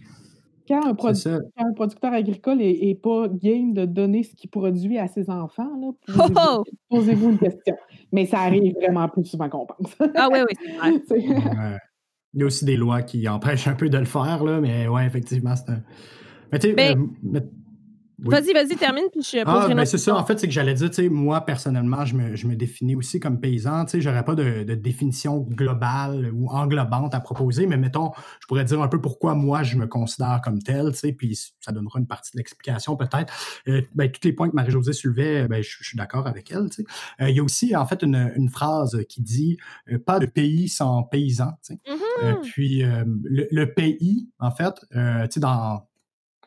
Quand un, producteur agricole est, pas game de donner ce qu'il produit à ses enfants, oh! posez-vous une question. Mais ça arrive vraiment plus souvent qu'on pense. ah oui, oui, c'est vrai. Il y a aussi des lois qui empêchent un peu de le faire, là, mais ouais, effectivement, c'est un. Mais tu sais, ben euh, Vas-y, vas-y, termine, puis je Ah, ben c'est ça. En fait, c'est que j'allais dire, tu sais, moi, personnellement, je me, je me, définis aussi comme paysan. Tu sais, j'aurais pas de, de, définition globale ou englobante à proposer, mais mettons, je pourrais dire un peu pourquoi moi, je me considère comme tel, tu sais, puis ça donnera une partie de l'explication peut-être. Euh, ben, tous les points que Marie-Josée soulevait, ben, je, suis d'accord avec elle, tu sais. Euh, il y a aussi, en fait, une, une phrase qui dit euh, pas de pays sans tu sais. Mm-hmm. puis, le, le, pays, en fait, tu sais, dans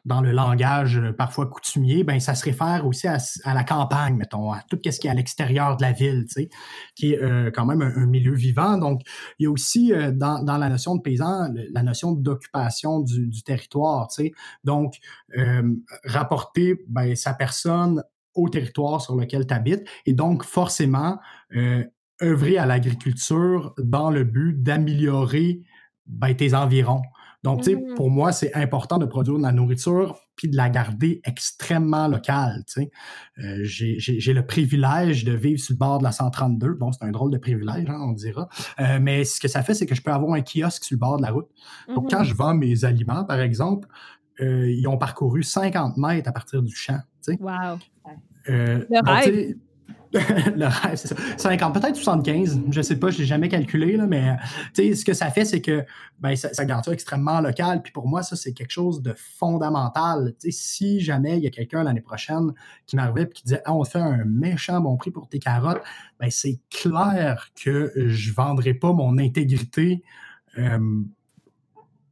dans le langage euh, parfois coutumier, ben ça se réfère aussi à, la campagne, mettons, à tout ce qui est à l'extérieur de la ville, tu sais, qui est euh, quand même un, milieu vivant. Donc, il y a aussi euh, dans, la notion de paysan la notion d'occupation du, du, territoire, tu sais. Donc, rapporter ben, sa personne au territoire sur lequel tu habites et donc forcément œuvrer à l'agriculture dans le but d'améliorer ben, tes environs. Donc, tu sais, mmh. pour moi, c'est important de produire de la nourriture puis de la garder extrêmement locale. Tu sais. Euh, j'ai le privilège de vivre sur le bord de la 132. Bon, c'est un drôle de privilège, hein, on dira. Euh, mais ce que ça fait, c'est que je peux avoir un kiosque sur le bord de la route. Donc, quand mmh je vends mes aliments, par exemple, euh, ils ont parcouru 50 mètres à partir du champ. Wow. le rêve le rêve, c'est ça. 50, peut-être 75, je sais pas, je l'ai jamais calculé, là, mais ce que ça fait, c'est que ben, ça, ça ça extrêmement local. Puis pour moi, ça, c'est quelque chose de fondamental. si jamais il y a quelqu'un l'année prochaine qui m'arrivait et qui disait ah, on fait un méchant bon prix pour tes carottes, ben, c'est clair que je vendrai pas mon intégrité. Euh,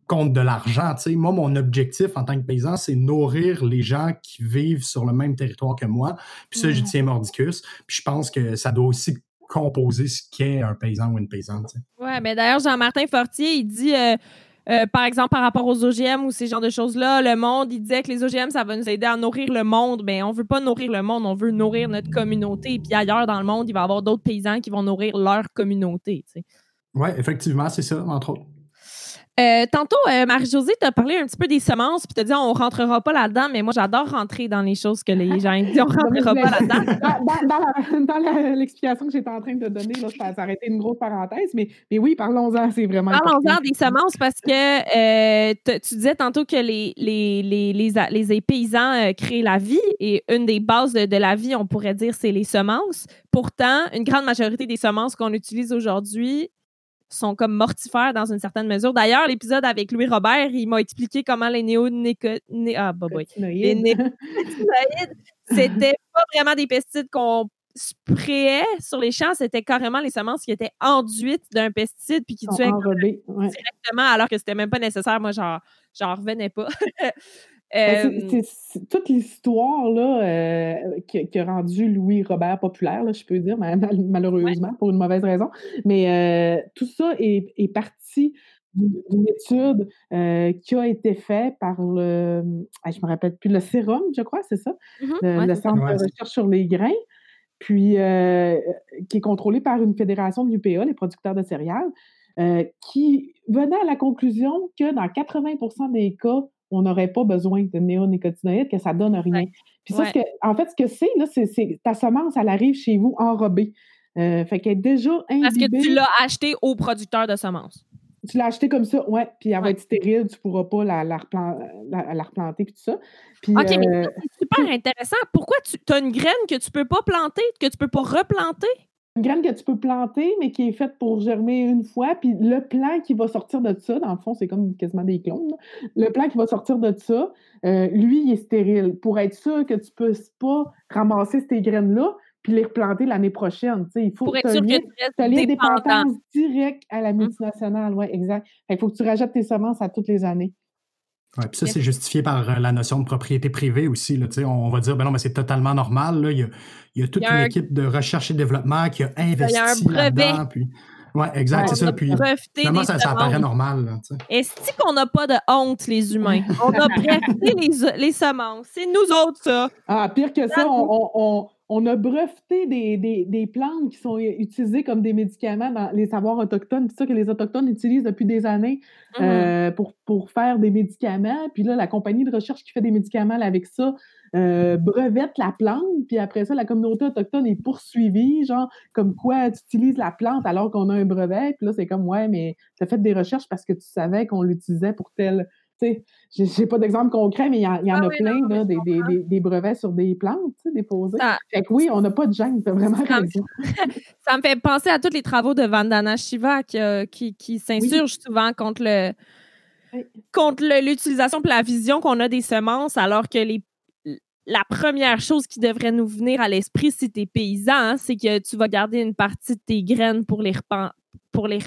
contre de l'argent. Moi, mon objectif en tant que paysan, c'est nourrir les gens qui vivent sur le même territoire que moi. Puis ça, j'y tiens mordicus. Puis je pense que ça doit aussi composer ce qu'est un paysan ou une paysanne. Oui, mais d'ailleurs, Jean-Martin Fortier, il dit. Euh, euh, par exemple, par rapport aux OGM ou ces genres de choses-là, le monde, il disait que les OGM, ça va nous aider à nourrir le monde. Mais on veut pas nourrir le monde, on veut nourrir notre communauté. Et puis ailleurs dans le monde, il va y avoir d'autres paysans qui vont nourrir leur communauté. Oui, effectivement, c'est ça, entre autres. Euh, tantôt, euh, Marie-Josée t'a parlé un petit peu des semences, puis t'as dit on rentrera pas là-dedans, mais moi j'adore rentrer dans les choses que les gens disent on rentrera pas là-dedans. Dans, l'explication que j'étais en train de donner, là, ça, a été une grosse parenthèse, mais, mais oui, parlons-en, c'est vraiment Parlons-en des semences parce que euh, tu disais tantôt que les, les, les, les, les paysans créent la vie et une des bases de, de la vie, on pourrait dire, c'est les semences. Pourtant, une grande majorité des semences qu'on utilise aujourd'hui sont comme mortifères dans une certaine mesure. D'ailleurs, l'épisode avec Louis Robert, il m'a expliqué comment les néonicotinoïdes, ah, bah, les néonicotinoïdes, c'était pas vraiment des pesticides qu'on sprayait sur les champs, c'était carrément les semences qui étaient enduites d'un pesticide puis qui tuaient directement alors que c'était même pas nécessaire. Moi, j'en revenais pas. Ben, c'est toute l'histoire là, euh, qui, a rendu Louis Robert populaire, là, je peux dire, malheureusement, pour une mauvaise raison. Mais euh, tout ça est, est parti d'une étude euh, qui a été faite par le, je me rappelle plus, le sérum, je crois, c'est ça, mmh le, Centre de recherche sur les grains, puis qui est contrôlé par une fédération de l'UPA, les producteurs de céréales, qui venait à la conclusion que dans 80% des cas, on n'aurait pas besoin de néonicotinoïdes, que ça donne rien. Puis ça, que, en fait, ce que c'est, là, c'est ta semence, elle arrive chez vous enrobée. Euh, fait qu'elle est déjà imbibée. Parce que tu l'as acheté au producteur de semences. Tu l'as acheté comme ça, ouais, puis elle va être stérile, tu ne pourras pas la, la, replanter, puis tout ça. OK, mais euh, c'est super intéressant. Pourquoi tu as une graine que tu ne peux pas planter, que tu ne peux pas replanter? Une graine que tu peux planter, mais qui est faite pour germer une fois. Puis le plant qui va sortir de ça, dans le fond, c'est comme quasiment des clones. Le plant qui va sortir de ça, euh, lui, il est stérile. Pour être sûr que tu ne puisses pas ramasser ces graines-là, puis les replanter l'année prochaine. il faut pour être sûr que tu as dépendance directe à la mmh. multinationale. Oui, exact. Il faut que tu rajoutes tes semences à toutes les années. Ouais, puis ça, c'est justifié par euh, la notion de propriété privée aussi. Là, on va dire, ben non, mais c'est totalement normal. Là. Il, y a, il y a toute une équipe de recherche et développement qui a investi là-dedans. Puis... Oui, exact, c'est ça. Puis finalement, ça, ça paraît normal. Est-ce qu'on n'a pas de honte, les humains? On a breveté les, les semences. C'est nous autres, ça. Ah, pire que ça, on, on, on a breveté des, des, des, plantes qui sont utilisées comme des médicaments dans les savoirs autochtones. C'est ça que les Autochtones utilisent depuis des années mm-hmm. euh, pour, pour faire des médicaments. Puis là, la compagnie de recherche qui fait des médicaments avec ça euh, brevette la plante. Puis après ça, la communauté autochtone est poursuivie, genre, comme quoi tu utilises la plante alors qu'on a un brevet. Puis là, c'est comme, ouais, mais tu as fait des recherches parce que tu savais qu'on l'utilisait pour tel je n'ai pas d'exemple concret, mais il y, en, ah a plein, là, des, des, des, brevets sur des plantes déposés. Fait que oui, on n'a pas de gêne, tu vraiment raison. ça me fait penser à tous les travaux de Vandana Shiva qui, qui, s'insurgent souvent contre le contre l'utilisation et la vision qu'on a des semences, alors que les, la première chose qui devrait nous venir à l'esprit si tu es paysan, hein, c'est que tu vas garder une partie de tes graines pour les, pour les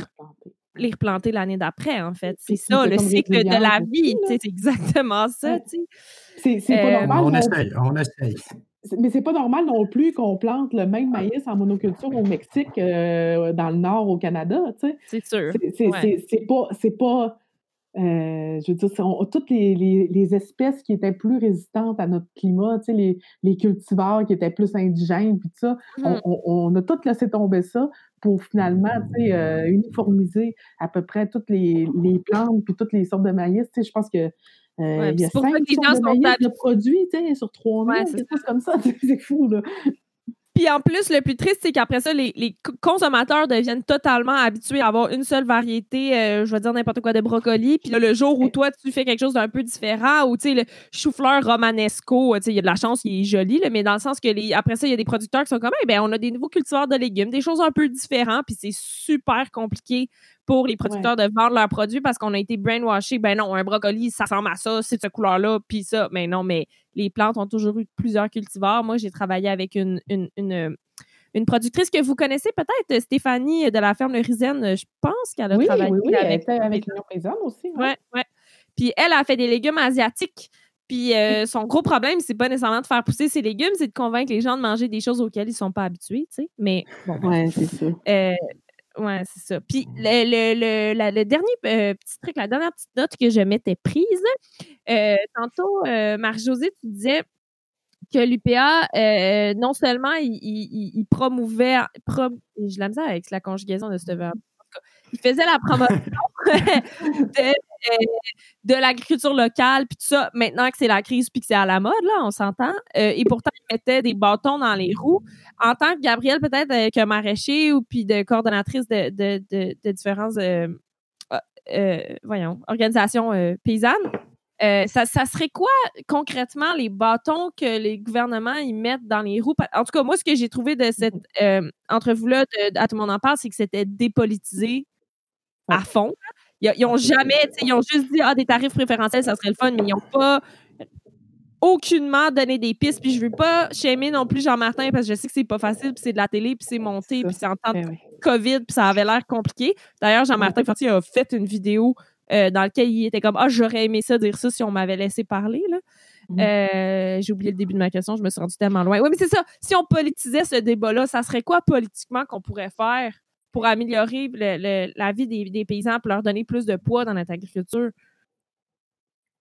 les replanter l'année d'après, en fait. C'est ça, le cycle de la vie. C'est exactement ça. C'est pas euh, normal. On essaye, on essaye. Mais c'est pas normal non plus qu'on plante le même maïs en monoculture au Mexique, euh, dans le nord au Canada. C'est sûr. C'est pas. pas euh, je veux dire, toutes les, les, espèces qui étaient plus résistantes à notre climat, les, les cultivars qui étaient plus indigènes, puis tout ça, mmh. on, on, a toutes laissé tomber ça pour finalement euh, uniformiser à peu près toutes les, les plantes puis toutes les sortes de maïs. Je pense que euh, il y a cinq sortes de maïs de produits sur trois mois, quelque chose comme ça. C'est fou, là. Puis en plus, le plus triste, c'est qu'après ça, les, consommateurs deviennent totalement habitués à avoir une seule variété, euh, je vais dire n'importe quoi, de brocoli. Puis le jour où toi, tu fais quelque chose d'un peu différent, ou tu sais, le chou-fleur romanesco, tu sais, il y a de la chance, il est joli, mais dans le sens que les, après ça, il y a des producteurs qui sont comme, ben, on a des nouveaux cultivars de légumes, des choses un peu différentes, puis c'est super compliqué pour les producteurs de vendre leurs produits parce qu'on a été brainwashé. Ben non, un brocoli, ça ressemble à ça, c'est cette couleur-là, puis ça. Mais non, mais les plantes ont toujours eu plusieurs cultivars. Moi, j'ai travaillé avec une, une, une, productrice que vous connaissez peut-être, Stéphanie de la ferme Le Rizaine. Je pense qu'elle a travaillé oui, oui, avec, elle avec l'Union aussi. Oui, oui. Puis elle a fait des légumes asiatiques. Puis euh, son gros problème, c'est pas nécessairement de faire pousser ses légumes, c'est de convaincre les gens de manger des choses auxquelles ils sont pas habitués, tu sais. Mais bon, c'est ça. Euh, oui, c'est ça. Puis le, le, le, dernier euh, petit truc, la dernière petite note que je m'étais prise, euh, tantôt, euh, Marie-Josée, tu disais que l'UPA, non seulement il, il, promouvait, je la avec la conjugaison de ce verbe, il faisait la promotion de, de l'agriculture locale, puis tout ça, maintenant que c'est la crise puis que c'est à la mode, là, on s'entend. Euh, et pourtant, il mettait des bâtons dans les roues. En tant que Gabrielle, peut-être avec un maraîcher ou puis de coordonnatrice de, de, de, différentes euh, euh, voyons, organisations paysannes, ça, ça, serait quoi concrètement les bâtons que les gouvernements y mettent dans les roues? En tout cas, moi, ce que j'ai trouvé de cette entrevue-là, à tout le monde en parle, c'est que c'était dépolitisé à fond. Ils, ont jamais, ils ont juste dit, ah, des tarifs préférentiels, ça serait le fun, mais ils n'ont pas aucunement donné des pistes. Puis je veux pas shamer non plus Jean-Martin parce que je sais que c'est pas facile, puis c'est de la télé, puis c'est monté, puis c'est en temps de ben COVID, puis ça avait l'air compliqué. D'ailleurs, Jean-Martin Fortier a fait une vidéo euh, dans laquelle il était comme Ah, j'aurais aimé ça dire ça si on m'avait laissé parler. Là. Mmh. Euh, j'ai oublié le début de ma question, je me suis rendue tellement loin. Oui, mais c'est ça. Si on politisait ce débat-là, ça serait quoi politiquement qu'on pourrait faire? Pour améliorer la vie des, paysans, pour leur donner plus de poids dans notre agriculture?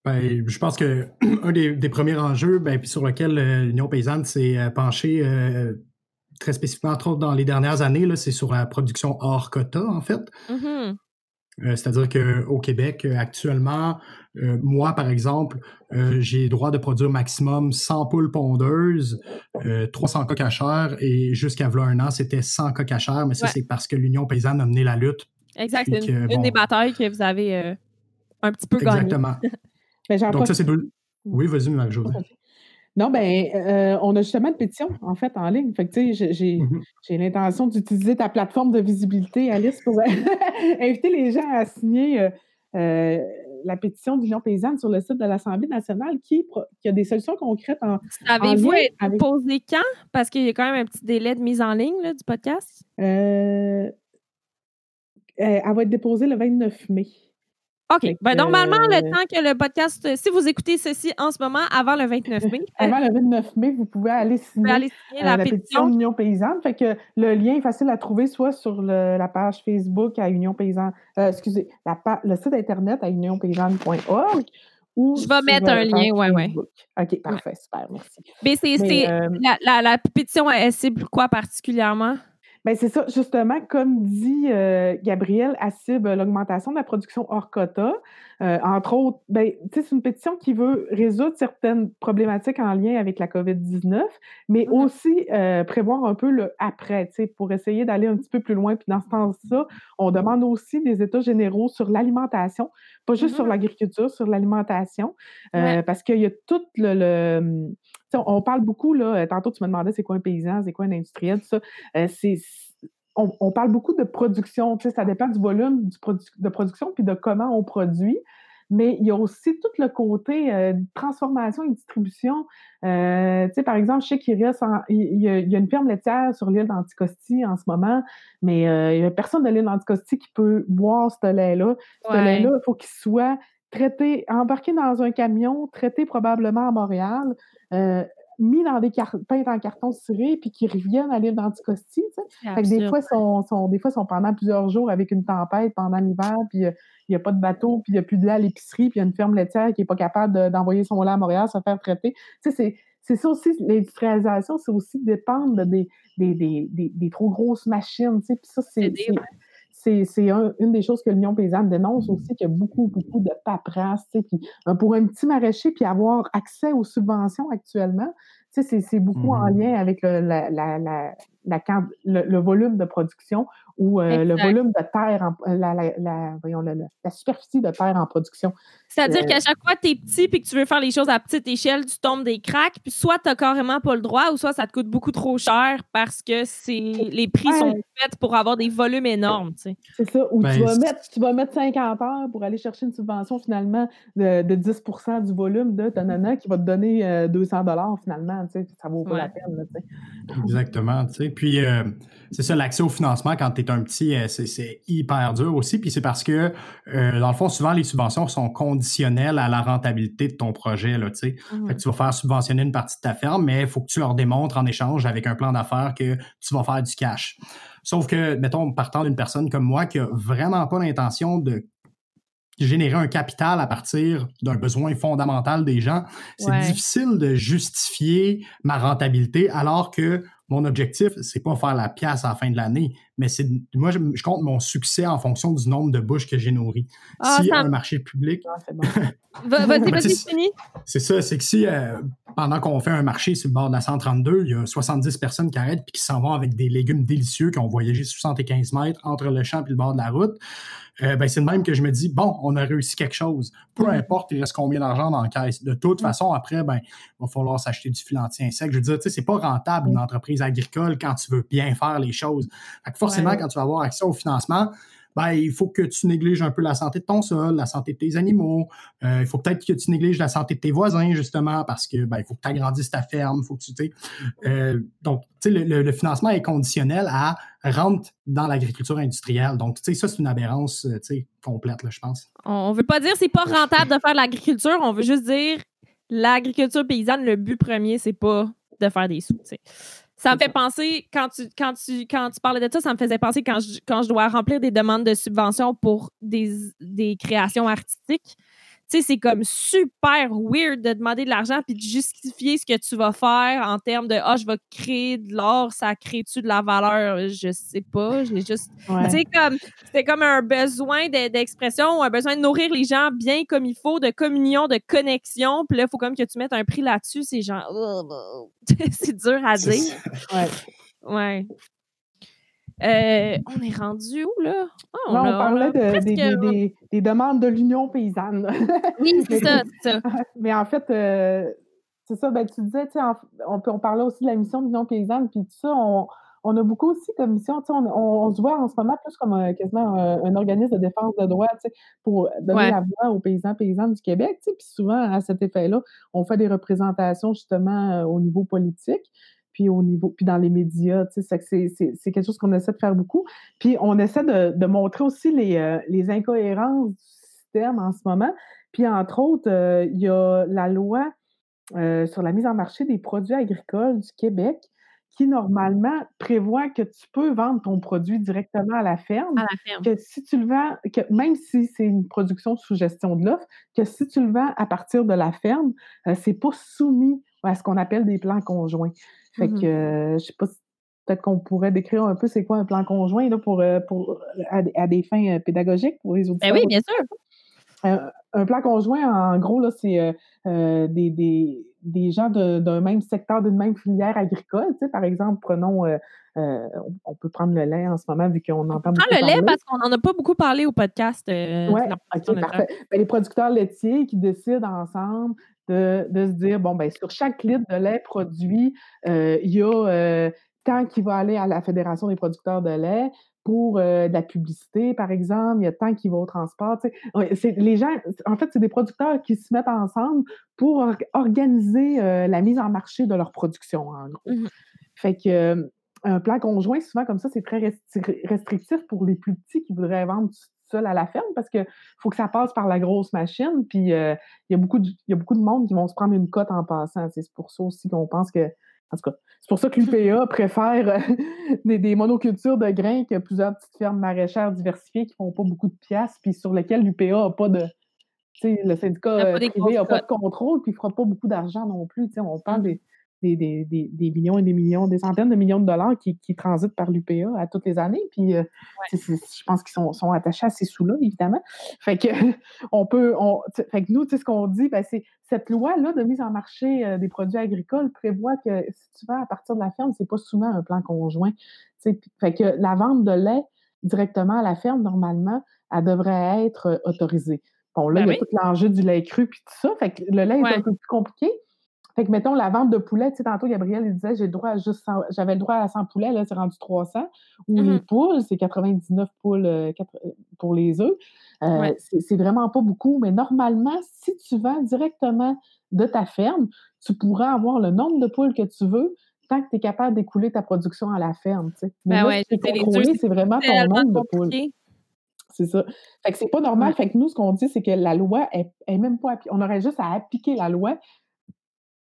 Ben, je pense que un des, premiers enjeux ben, sur lequel euh, l'Union paysanne s'est euh, penchée euh, très spécifiquement, entre autres dans les dernières années, c'est sur la production hors quota, en fait. Mm-hmm. C'est-à-dire qu'au Québec, actuellement, euh, moi, par exemple, j'ai le droit de produire maximum 100 poules pondeuses, 300 coques à chair, et jusqu'à un an, c'était 100 coques à chair, mais ça, c'est parce que l'Union paysanne a mené la lutte. Exact, c'est une, des batailles que vous avez un petit peu gagnée. Exactement. Donc, ça, c'est... Oui, vas-y, Marie-Josée. Non, ben, euh, on a justement une pétition, en fait, en ligne. Fait que, mmh j'ai l'intention d'utiliser ta plateforme de visibilité, Alice, pour inviter les gens à signer euh, euh, la pétition d'Union paysanne sur le site de l'Assemblée nationale qui, a des solutions concrètes en. Avez-vous été posé quand? Parce qu'il y a quand même un petit délai de mise en ligne du podcast. elle va être déposée le 29 mai. OK. Ben, normalement, le temps que le podcast, si vous écoutez ceci en ce moment, avant le 29 mai. avant le 29 mai, vous pouvez aller signer, aller signer la, pétition de l'Union paysanne. Fait que le lien est facile à trouver soit sur la page Facebook à Union paysanne, excusez, la, le site Internet à unionpaysanne.org je vais mettre un lien, ouais, ouais. OK, parfait, super, merci. Mais c'est euh, la, la, pétition, elle cible quoi particulièrement? Bien, c'est ça, justement, comme dit euh, Gabriel, elle cible l'augmentation de la production hors quota. Euh, entre autres, ben, c'est une pétition qui veut résoudre certaines problématiques en lien avec la COVID-19, mais mm-hmm. aussi euh, prévoir un peu le après, pour essayer d'aller un petit peu plus loin. Puis dans ce sens-là, on demande aussi des états généraux sur l'alimentation, pas juste sur mm-hmm. l'agriculture, sur l'alimentation, euh, parce qu'il y a tout le, on parle beaucoup, là, tantôt tu me demandais c'est quoi un paysan, c'est quoi un industriel, tout ça. c'est on, parle beaucoup de production, ça dépend du volume de production puis de comment on produit. Mais il y a aussi tout le côté euh, transformation et distribution. Euh, par exemple, je sais qu'il y, il, y a une ferme laitière sur l'île d'Anticosti en ce moment, mais euh, il n'y a personne de l'île d'Anticosti qui peut boire ce lait-là. Ce lait-là, il faut qu'il soit traité, embarqué dans un camion, traité probablement à Montréal, mis dans des peints en carton ciré puis qui reviennent à l'île d'Anticosti. des fois, sont, sont, des fois, sont pendant plusieurs jours avec une tempête pendant l'hiver, puis euh, il n'y a pas de bateau, puis il n'y a plus de lait à l'épicerie, puis il y a une ferme laitière qui n'est pas capable d'envoyer son lait à Montréal, se faire traiter. c'est c'est ça aussi, l'industrialisation, c'est aussi dépendre des, des, des, des, trop grosses machines. Puis ça, c'est c'est une des choses que l'Union paysanne dénonce aussi, qu'il y a beaucoup, beaucoup de paperasse. Puis, pour un petit maraîcher, puis avoir accès aux subventions actuellement, c'est beaucoup en mmh lien avec le, la, la, la, le, volume de production ou euh, le volume de terre, en, la, voyons, la, superficie de terre en production. C'est-à-dire euh, qu'à chaque fois que tu es petit et que tu veux faire les choses à petite échelle, tu tombes des cracks, puis soit tu n'as carrément pas le droit, ou soit ça te coûte beaucoup trop cher parce que les prix sont faits pour avoir des volumes énormes. C'est ça. Ou ben, tu, vas mettre, tu vas mettre 50 heures pour aller chercher une subvention finalement de, de 10% du volume de ta nana qui va te donner 200 euh, finalement. Ça vaut pas la peine. Exactement. Puis euh, c'est ça, l'accès au financement quand tu es un petit, euh, c'est hyper dur aussi. Puis c'est parce que, euh, dans le fond, souvent, les subventions sont conditionnelles à la rentabilité de ton projet. Là, mmh. tu vas faire subventionner une partie de ta ferme, mais il faut que tu leur démontres en échange avec un plan d'affaires que tu vas faire du cash. Sauf que, mettons, partant d'une personne comme moi qui a vraiment pas l'intention de générer un capital à partir d'un besoin fondamental des gens, c'est difficile de justifier ma rentabilité alors que mon objectif, c'est pas faire la pièce à la fin de l'année, mais c'est moi, je, compte mon succès en fonction du nombre de bouches que j'ai nourries. Ah, si un marché public. Vas-y, fini. C'est ça, c'est que si euh, pendant qu'on fait un marché sur le bord de la 132, il y a 70 personnes qui arrêtent et qui s'en vont avec des légumes délicieux qui ont voyagé 75 mètres entre le champ et le bord de la route, euh, ben, c'est le même que je me dis, bon, on a réussi quelque chose. Peu mm-hmm. importe, il reste combien d'argent dans la caisse. De toute mm-hmm. façon, après, ben, il va falloir s'acheter du filantier sec. Je veux dire, tu sais, c'est pas rentable une mm-hmm. entreprise agricole quand tu veux bien faire les choses. forcément, quand tu vas avoir accès au financement, ben, il faut que tu négliges un peu la santé de ton sol, la santé de tes animaux. Euh, il faut peut-être que tu négliges la santé de tes voisins, justement, parce que ben, il faut que tu agrandisses ta ferme, faut que tu euh, donc, tu sais, le, financement est conditionnel à rentrer dans l'agriculture industrielle. Donc, tu sais, ça, c'est une aberrance euh, complète, là, je pense. On veut pas dire que c'est pas rentable de faire de l'agriculture, on veut juste dire l'agriculture paysanne, le but premier, c'est pas de faire des sous. Ça me fait penser, quand tu, quand, tu, quand tu parlais de ça, ça me faisait penser quand je, quand je dois remplir des demandes de subvention pour des, des créations artistiques sais, c'est comme super weird de demander de l'argent puis de justifier ce que tu vas faire en termes de ah, je vais créer de l'or, ça crée-tu de la valeur? Je sais pas. J'ai juste. Tu sais, comme c'était comme un besoin d'expression, un besoin de nourrir les gens bien comme il faut, de communion, de connexion. Puis là, il faut comme que tu mettes un prix là-dessus. C'est genre. c'est dur à dire. Ouais. Ouais. Euh, on est rendu où, là? Ah, on, parlait des, demandes de l'Union paysanne. oui, c'est ça, ça, Mais en fait, euh, c'est ça, ben, tu disais, on, on parlait aussi de la mission de l'Union paysanne, puis tout ça, on, a beaucoup aussi comme mission, on, on, se voit en ce moment plus comme un, quasiment un, organisme de défense de droits pour donner la voix aux paysans paysannes du Québec. Puis souvent, à cet effet-là, on fait des représentations justement euh, au niveau politique puis au niveau, puis dans les médias, tu sais, c'est quelque chose qu'on essaie de faire beaucoup. Puis on essaie de, montrer aussi les, euh, les incohérences du écosystème en ce moment. Puis, entre autres, euh, il y a la loi euh, sur la mise en marché des produits agricoles du Québec qui, normalement, prévoit que tu peux vendre ton produit directement à la ferme. À la ferme. Que si tu le vends, que même si c'est une production sous gestion de l'offre, que si tu le vends à partir de la ferme, euh, c'est pas soumis à ce qu'on appelle des plans conjoints. Fait que, euh, je sais pas si peut-être qu'on pourrait décrire un peu c'est quoi un plan conjoint là, pour, euh, pour, à, à des fins euh, pédagogiques pour les Ben auditeurs. oui, bien sûr. Un, un plan conjoint, en gros, là, c'est euh, euh, des, des, des gens de- d'un même secteur, d'une même filière agricole. Tu sais, par exemple, prenons, euh, euh, on, on peut prendre le lait en ce moment, vu qu'on entend Prends beaucoup le lait parce qu'on n'en a pas beaucoup parlé au podcast. euh, Ouais, de la production OK, de parfait. Ben, les producteurs laitiers qui décident ensemble de, de se dire, bon, ben, sur chaque litre de lait produit, euh, il y a euh, tant qui va aller à la Fédération des producteurs de lait pour euh, de la publicité, par exemple, il y a tant qui va au transport. c'est- les gens, en fait, c'est des producteurs qui se mettent ensemble pour or- organiser la mise en marché de leur production, en gros. Mhm. Fait que un plan conjoint, souvent comme ça, c'est très restri- restrictif pour les plus petits qui voudraient vendre seul à la ferme parce qu'il faut que ça passe par la grosse machine. Puis euh, il y, a beaucoup de- y a beaucoup de monde qui vont se prendre une cote en passant. C'est pour ça aussi qu'on pense que. En tout cas, c'est pour ça que l'UPA préfère euh, des, des monocultures de grains que plusieurs petites fermes maraîchères diversifiées qui font pas beaucoup de piastres, puis sur lesquelles l'UPA n'a pas de. tu sais, le syndicat euh, privé n'a pas de contrôle, puis il ne fera pas beaucoup d'argent non plus. Tu sais, On parle Mhm. des, des, des, des, des millions et des millions, des centaines de millions de dollars qui, qui transitent par l'UPA à toutes les années. Puis euh, je pense qu'ils sont, sont attachés à ces sous-là, évidemment. Fait que on peut. On, fait que nous, tu sais, ce qu'on dit, ben, c'est cette loi-là de mise en marché euh, des produits agricoles prévoit que si tu vas à partir de la ferme, c'est pas souvent un plan conjoint. Fait que la vente de lait directement à la ferme, normalement, elle devrait être euh, autorisée. Bon, là, Ben il y a oui. tout l'enjeu du lait cru puis tout ça. Fait que le lait Ouais. est un peu plus compliqué. Fait que, mettons, la vente de poulet, tu sais, tantôt, Gabriel, il disait, j'ai le droit à juste 100 j'avais le droit à 100 poulets, là, c'est rendu 300. Ou les Mhm. poules, c'est 99 poules euh, pour les œufs. Euh, Ouais. c'est vraiment pas beaucoup, mais normalement, si tu vends directement de ta ferme, tu pourras avoir le nombre de poules que tu veux tant que tu es capable d'écouler ta production à la ferme, tu sais. Mais Ben là, ouais, ce c'est vraiment ton nombre de poules. C'est ça. Fait que c'est pas normal. Ouais. Fait que nous, ce qu'on dit, c'est que la loi est, est même pas On aurait juste à appliquer la loi.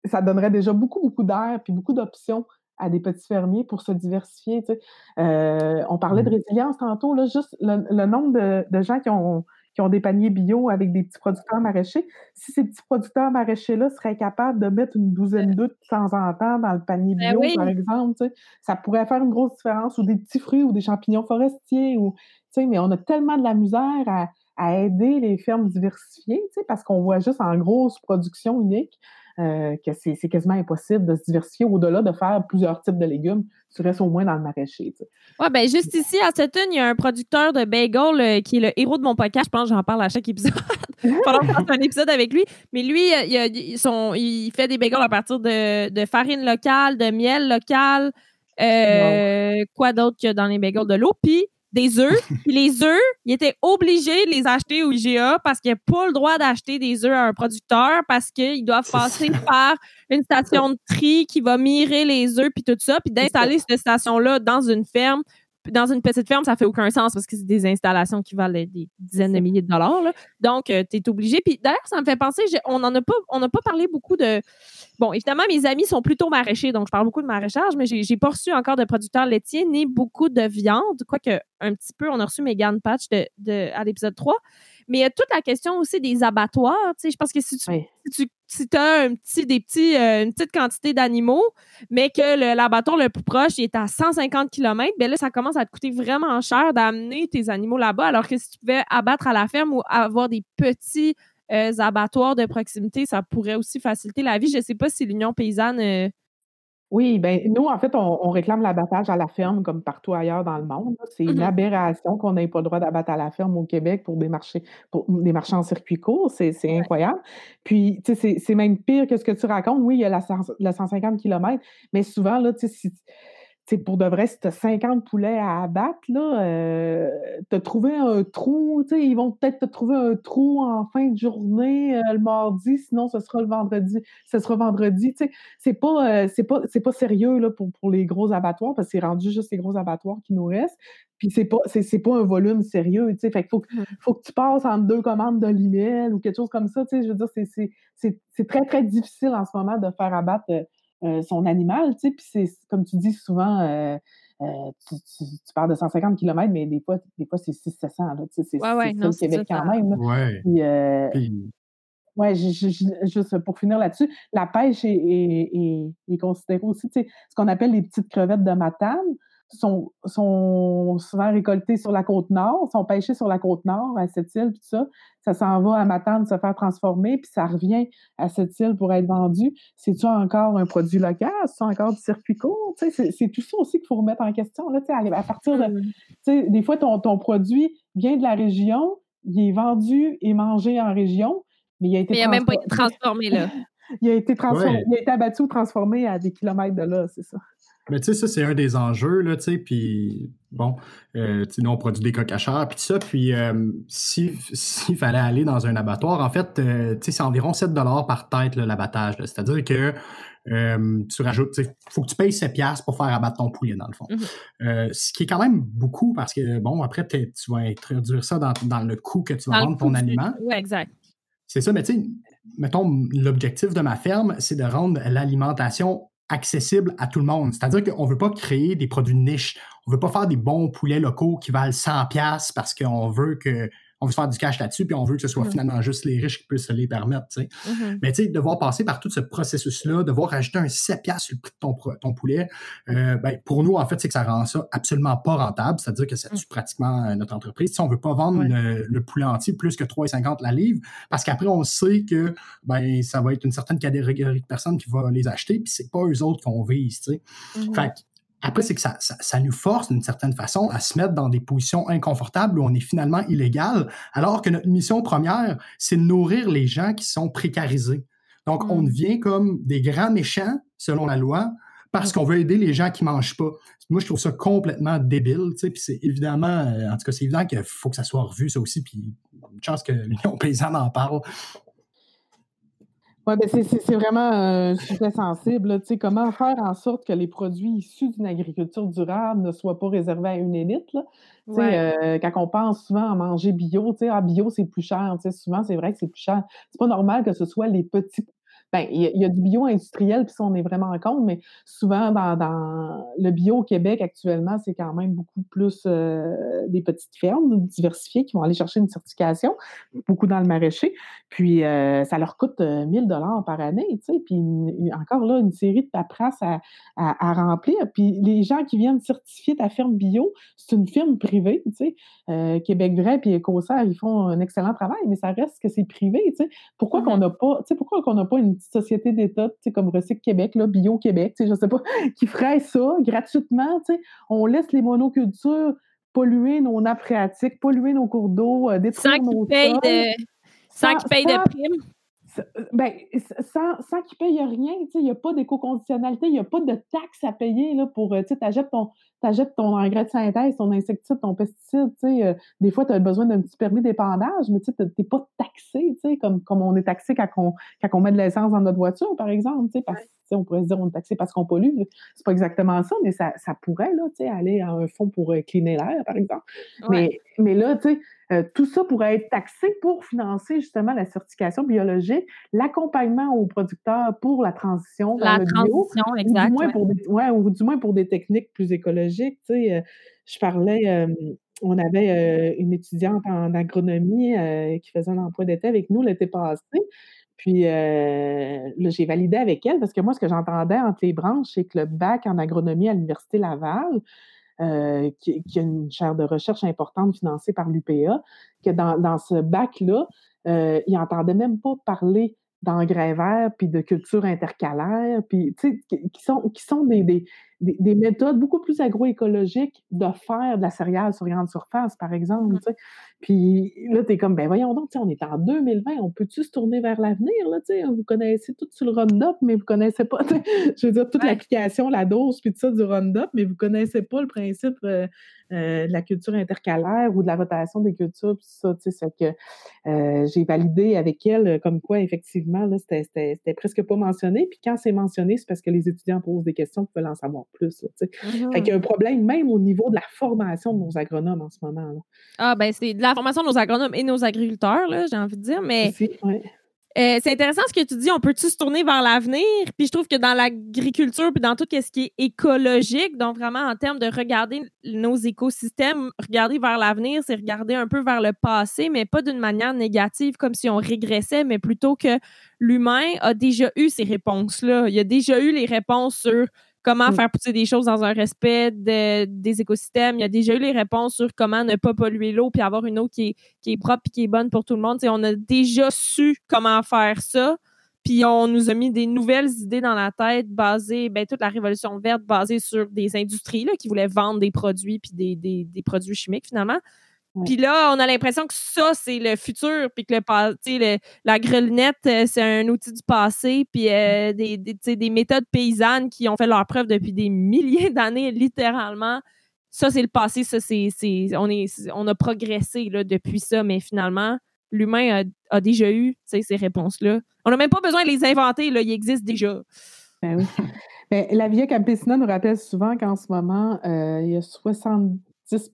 Ça donnerait déjà beaucoup, beaucoup d'air puis beaucoup d'options à des petits fermiers pour se diversifier. tu sais. Euh, on parlait de Mm. résilience tantôt, là, juste le, le nombre de, de gens qui ont, qui ont des paniers bio avec des petits producteurs maraîchers. Si ces petits producteurs maraîchers-là seraient capables de mettre une douzaine d'œufs de temps en temps dans le panier Ben bio, oui. par exemple, tu sais, ça pourrait faire une grosse différence. Ou des petits fruits ou des champignons forestiers. Ou, tu sais, mais on a tellement de la misère à, à aider les fermes diversifiées, tu sais, parce qu'on voit juste en grosse production unique euh, que c'est quasiment impossible de se diversifier au-delà de faire plusieurs types de légumes. Tu restes au moins dans le maraîcher. Ouais, ben juste ici à Sutton, il y a un producteur de bagel euh, qui est le héros de mon podcast. Je pense que j'en parle à chaque épisode. Pendant que je fasse un épisode avec lui. Mais lui, euh, il, a- il- son- il fait des bagels à partir de, de farine locale, de miel local, euh, quoi d'autre que dans les bagels de l'eau, puis des œufs. puis les œufs, il était obligé de les acheter au IGA parce qu'il n'a pas le droit d'acheter des œufs à un producteur parce qu'ils doivent passer par une station de tri qui va mirer les œufs puis tout ça, puis d'installer cette station-là dans une ferme. Dans une petite ferme, ça fait aucun sens parce que c'est des installations qui valent des dizaines de milliers de dollars. là. Donc, tu es obligé. Puis d'ailleurs, ça me fait penser, on n'en a pas, on n'a pas parlé beaucoup de. Bon, évidemment, mes amis sont plutôt maraîchers, donc je parle beaucoup de maraîchage, mais j'ai pas reçu encore de producteurs laitiers ni beaucoup de viande, quoique un petit peu, on a reçu Megan Patch de, de- à l'épisode 3. Mais il y a toute la question aussi des abattoirs. Tu sais, je pense que si tu, Oui. si tu si as un petit, des petits, euh, une petite quantité d'animaux, mais que le- l'abattoir le plus proche il est à 150 km, ben là, ça commence à te coûter vraiment cher d'amener tes animaux là-bas, alors que si tu pouvais abattre à la ferme ou avoir des petits euh, abattoirs de proximité, ça pourrait aussi faciliter la vie. Je sais pas si l'Union paysanne... euh, Oui, ben nous, en fait, on, on réclame l'abattage à la ferme comme partout ailleurs dans le monde. C'est une Mhm. aberration qu'on n'ait pas le droit d'abattre à la ferme au Québec pour des marchés, pour des marchés en circuit court. C'est incroyable. Puis, tu sais, c'est- même pire que ce que tu racontes. Oui, il y a la, 100 la 150 km, mais souvent, là, tu sais, si- pour de vrai, si tu as 50 poulets à abattre, là, euh, te trouver un trou, tu sais, ils vont peut-être te trouver un trou en fin de journée euh, le mardi, sinon ce sera le vendredi, ce sera vendredi, tu sais. C'est pas, euh, c'est pas, c'est pas sérieux là, pour, pour les gros abattoirs, parce que c'est rendu juste les gros abattoirs qui nous restent. Puis c'est pas, c'est, pas un volume sérieux, tu sais. Fait qu'il faut, mmh. faut que tu passes entre deux commandes de l'email ou quelque chose comme ça, tu sais. Je veux dire, c'est, très, très difficile en ce moment de faire abattre euh, son animal, tu sais. Puis c'est, comme tu dis souvent, euh, tu, parles de 150 km, mais des fois, des fois c'est 600-700. C'est ouais, ouais, le Québec quand même. Ouais. Euh, ouais, juste pour finir là-dessus, la pêche est, est, est, considérée aussi, ce qu'on appelle les petites crevettes de matane sont, sont souvent récoltés sur la côte nord, sont pêchés sur la côte nord, à cette île, tout ça. Ça s'en va à Matane se faire transformer, puis ça revient à cette île pour être vendu. C'est-tu encore un produit local? C'est encore du circuit court? C'est tout ça aussi qu'il faut remettre en question. Là, à partir de. Mmh. Des fois, ton, ton produit vient de la région, il est vendu et mangé en région, mais il a été. Mais il n'a même pas été transformé là. il a été transformé, il a été abattu ou transformé à des kilomètres de là, c'est ça. Mais tu sais, ça, c'est un des enjeux, là, tu sais, puis bon, euh, nous, on produit des coques à puis tout ça, puis euh, s'il fallait aller dans un abattoir, en fait, euh, tu sais, c'est environ 7 par tête, l'abattage, c'est-à-dire que tu rajoutes, il faut que tu payes 7 pour faire abattre ton poulet, dans le fond. Mm-hmm. ce qui est quand même beaucoup, parce que, bon, après, tu vas introduire ça dans, dans, le coût que tu vas vendre ton aliment. Oui, exact. C'est ça, mais tu sais, mettons, l'objectif de ma ferme, c'est de rendre l'alimentation accessible à tout le monde. C'est-à-dire qu'on ne veut pas créer des produits de niche. On ne veut pas faire des bons poulets locaux qui valent 100$ parce qu'on veut que on veut se faire du cash là-dessus, puis on veut que ce soit mm-hmm. finalement juste les riches qui puissent se les permettre. Mm-hmm. Mais tu sais, devoir passer par tout ce processus-là, devoir ajouter un 7 sur le prix de ton, ton poulet, euh, ben, pour nous, en fait, c'est que ça rend ça absolument pas rentable, c'est-à-dire que ça tue mm. pratiquement euh, notre entreprise. Si on veut pas vendre le, poulet entier plus que 3,50 la livre, parce qu'après, on sait que ben, ça va être une certaine catégorie de personnes qui vont les acheter, puis c'est pas eux autres qu'on vise. tu sais. Mm-hmm. Fait après, c'est que ça, ça, nous force d'une certaine façon à se mettre dans des positions inconfortables où on est finalement illégal, alors que notre mission première, c'est de nourrir les gens qui sont précarisés. Donc, on mm. devient comme des grands méchants, selon la loi, parce qu'on veut aider les gens qui mangent pas. Moi, je trouve ça complètement débile, tu sais, puis c'est évidemment, euh, en tout cas, c'est évident qu'il faut que ça soit revu, ça aussi, puis une chance que l'Union paysanne en parle, ben c'est vraiment un sujet sensible. comment faire en sorte que les produits issus d'une agriculture durable ne soient pas réservés à une élite? Là? Euh, quand on pense souvent à manger bio, ah, bio, c'est plus cher. Souvent, c'est vrai que c'est plus cher. C'est pas normal que ce soit les petits ben, il y, a du bio industriel, puis ça, on est vraiment en compte, mais souvent, dans, le bio au Québec, actuellement, c'est quand même beaucoup plus euh, des petites fermes diversifiées qui vont aller chercher une certification, beaucoup dans le maraîcher. Puis, euh, ça leur coûte 1000 euh, dollars par année, tu sais, puis encore là, une série de paperasses à, à, remplir. Puis, les gens qui viennent certifier ta ferme bio, c'est une firme privée, tu sais. Québec Vrai puis Écossaire, ils font un excellent travail, mais ça reste que c'est privé, tu sais. Pourquoi qu'on n'a pas, tu sais, pourquoi qu'on n'a pas une société d'État, comme Recycle Québec, là, Bio Québec, je sais pas, qui ferait ça gratuitement. On laisse les monocultures polluer nos nappes phréatiques, polluer nos cours d'eau, euh, détruire nos sols. Sans qu'ils payent de primes. Ben, sans, sans qu'ils payent rien, il n'y a pas d'éco-conditionnalité, il n'y a pas de taxes à payer là, pour, euh, tu achètes ton, ton engrais de synthèse, ton insecticide, ton pesticide, euh, des fois, tu as besoin d'un petit permis d'épandage, mais tu n'es pas taxé, comme, comme on est taxé quand on, quand on met de l'essence dans notre voiture, par exemple, parce on pourrait se dire on est taxé parce qu'on pollue. C'est pas exactement ça, mais ça, ça pourrait là, aller à un fonds pour euh, cleaner l'air, par exemple. Mais, mais là, tu sais, euh, tout ça pourrait être taxé pour financer justement la certification biologique, l'accompagnement aux producteurs pour la transition la transition, exact. Ou du, moins pour des, ouais, ou du moins pour des techniques plus écologiques. Tu sais, euh, je parlais, on avait une étudiante en agronomie qui faisait un emploi d'été avec nous l'été passé. Puis là, j'ai validé avec elle parce que moi, ce que j'entendais entre les branches, c'est que le bac en agronomie à l'Université Laval, qui, a une chaire de recherche importante financée par l'UPA, que dans, ce bac-là, euh, il n'entendait même pas parler d'engrais verts, puis de culture intercalaire, puis, tu sais, qui sont, qui sont des, méthodes beaucoup plus agroécologiques de faire de la céréale sur grande surface, par exemple. Mmh. Puis là, tu es comme, ben voyons donc, on est en 2020, on peut-tu se tourner vers l'avenir? Là, vous connaissez tout sur le Roundup, mais vous connaissez pas, je veux dire, toute l'application, la dose, puis tout ça du Roundup, mais vous connaissez pas le principe euh, euh, de la culture intercalaire ou de la rotation des cultures, puis ça, tu sais, c'est que euh, j'ai validé avec elle comme quoi, effectivement, là, c'était presque pas mentionné. Puis quand c'est mentionné, c'est parce que les étudiants posent des questions qui veulent en savoir plus. Là, Fait qu'il y a un problème même au niveau de la formation de nos agronomes en ce moment. Là. Ah, ben c'est de la formation de nos agronomes et nos agriculteurs, j'ai envie de dire, mais. Euh, c'est intéressant ce que tu dis. On peut-tu se tourner vers l'avenir? Puis je trouve que dans l'agriculture, puis dans tout ce qui est écologique, donc vraiment en termes de regarder nos écosystèmes, regarder vers l'avenir, c'est regarder un peu vers le passé, mais pas d'une manière négative, comme si on régressait, mais plutôt que l'humain a déjà eu ces réponses-là. Il a déjà eu les réponses sur comment mm. faire pousser des choses dans un respect des écosystèmes. Il y a déjà eu les réponses sur comment ne pas polluer l'eau puis avoir une eau qui est, propre et qui est bonne pour tout le monde. on a déjà su comment faire ça. Puis on nous a mis des nouvelles idées dans la tête basées, ben, toute la révolution verte basée sur des industries là, qui voulaient vendre des produits puis des produits chimiques finalement. Puis là, on a l'impression que ça, c'est le futur, puis que le, la grelinette, euh, c'est un outil du passé, puis euh, des, des, méthodes paysannes qui ont fait leur preuve depuis des milliers d'années, littéralement. Ça, c'est le passé, ça, c'est, on, a progressé depuis ça, mais finalement, l'humain a, déjà eu ces réponses-là. On n'a même pas besoin de les inventer, là, ils existent déjà. Ben oui. La Via Campesina nous rappelle souvent qu'en ce moment, euh, il y a 70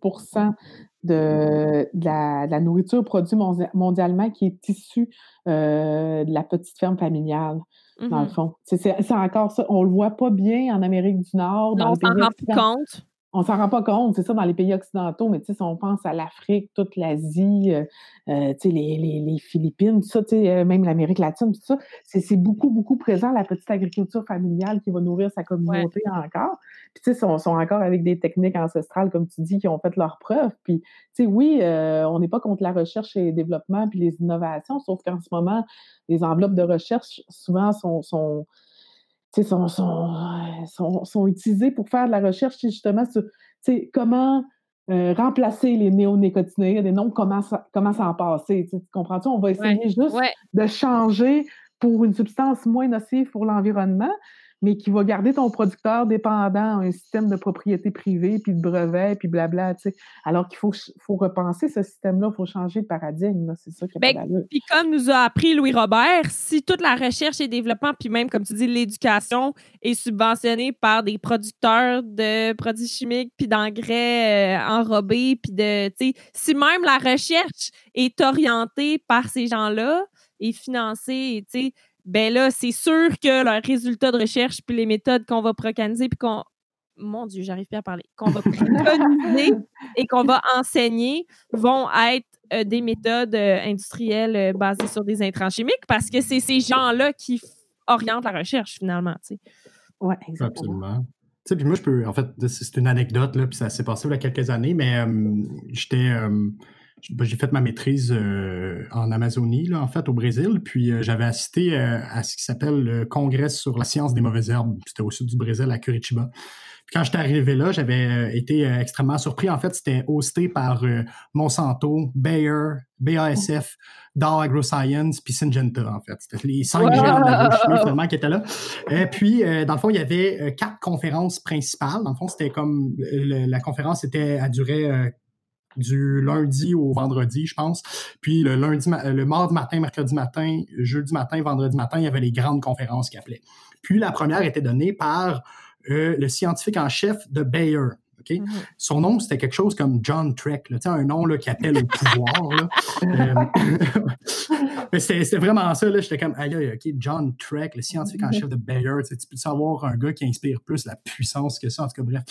de, la, nourriture produite mondialement qui est issue euh, de la petite ferme familiale, dans le mmh fond. C'est encore ça. On le voit pas bien en Amérique du Nord. Non, on s'en rend plus compte on s'en rend pas compte, c'est ça, dans les pays occidentaux, mais tu sais, si on pense à l'Afrique, toute l'Asie, euh, euh, tu sais, les, les, Philippines, tout ça, tu sais, euh, même l'Amérique latine, tout ça, c'est beaucoup, beaucoup présent, la petite agriculture familiale qui va nourrir sa communauté encore. Puis, tu sais, sont, sont encore avec des techniques ancestrales, comme tu dis, qui ont fait leurs preuves. Puis, tu sais, oui, on n'est pas contre la recherche et le développement puis les innovations, sauf qu'en ce moment, les enveloppes de recherche, souvent, sont, sont sont, sont, sont, utilisés pour faire de la recherche justement sur comment euh, remplacer les néonicotinoïdes et non comment, ça, comment s'en passer. Tu comprends-tu? On va essayer juste de changer pour une substance moins nocive pour l'environnement, mais qui va garder ton producteur dépendant à un système de propriété privée, puis de brevets, puis blabla, tu sais. Alors qu'il faut, faut repenser ce système-là, il faut changer de paradigme, c'est ça qui est ben, Puis comme nous a appris Louis Robert, si toute la recherche et développement, puis même, comme tu dis, l'éducation est subventionnée par des producteurs de produits chimiques, puis d'engrais euh, enrobés, puis de, tu sais, si même la recherche est orientée par ces gens-là et financée, tu sais, ben là, c'est sûr que leurs résultats de recherche puis les méthodes qu'on va préconiser puis qu'on mon Dieu, j'arrive pas à parler, qu'on va préconiser et qu'on va enseigner vont être euh, des méthodes euh, industrielles euh, basées sur des intrants chimiques parce que c'est ces gens-là qui orientent la recherche finalement. Tu sais. Oui, exactement. Absolument. Tu sais, puis moi, je peux, en fait, c'est une anecdote, là, puis ça s'est passé il y a quelques années, mais j'étais j'ai fait ma maîtrise euh, en Amazonie, là, en fait, au Brésil. Puis euh, j'avais assisté euh, à ce qui s'appelle le Congrès sur la science des mauvaises herbes. C'était au sud du Brésil, à Curitiba. Puis quand j'étais arrivé là, j'avais été extrêmement surpris. En fait, c'était hosté par Monsanto, Bayer, BASF, Dow AgroScience, puis Syngenta, en fait. C'était les cinq géants de l'agrochimie, finalement, qui étaient là. Et puis, dans le fond, il y avait quatre conférences principales. Dans le fond, c'était comme... la conférence était à durée du lundi au vendredi, je pense. Puis le lundi, le mardi matin, mercredi matin, jeudi matin, vendredi matin, il y avait les grandes conférences qui appelaient. Puis la première était donnée par euh, le scientifique en chef de Bayer. Mm-hmm. Son nom, c'était quelque chose comme John Trek, là, un nom là, qui appelle au pouvoir. Euh, c'était vraiment ça. J'étais comme, aïe, OK, John Trek, le scientifique en mm-hmm. chef de Bayer. Tu peux savoir un gars qui inspire plus la puissance que ça, en tout cas, bref.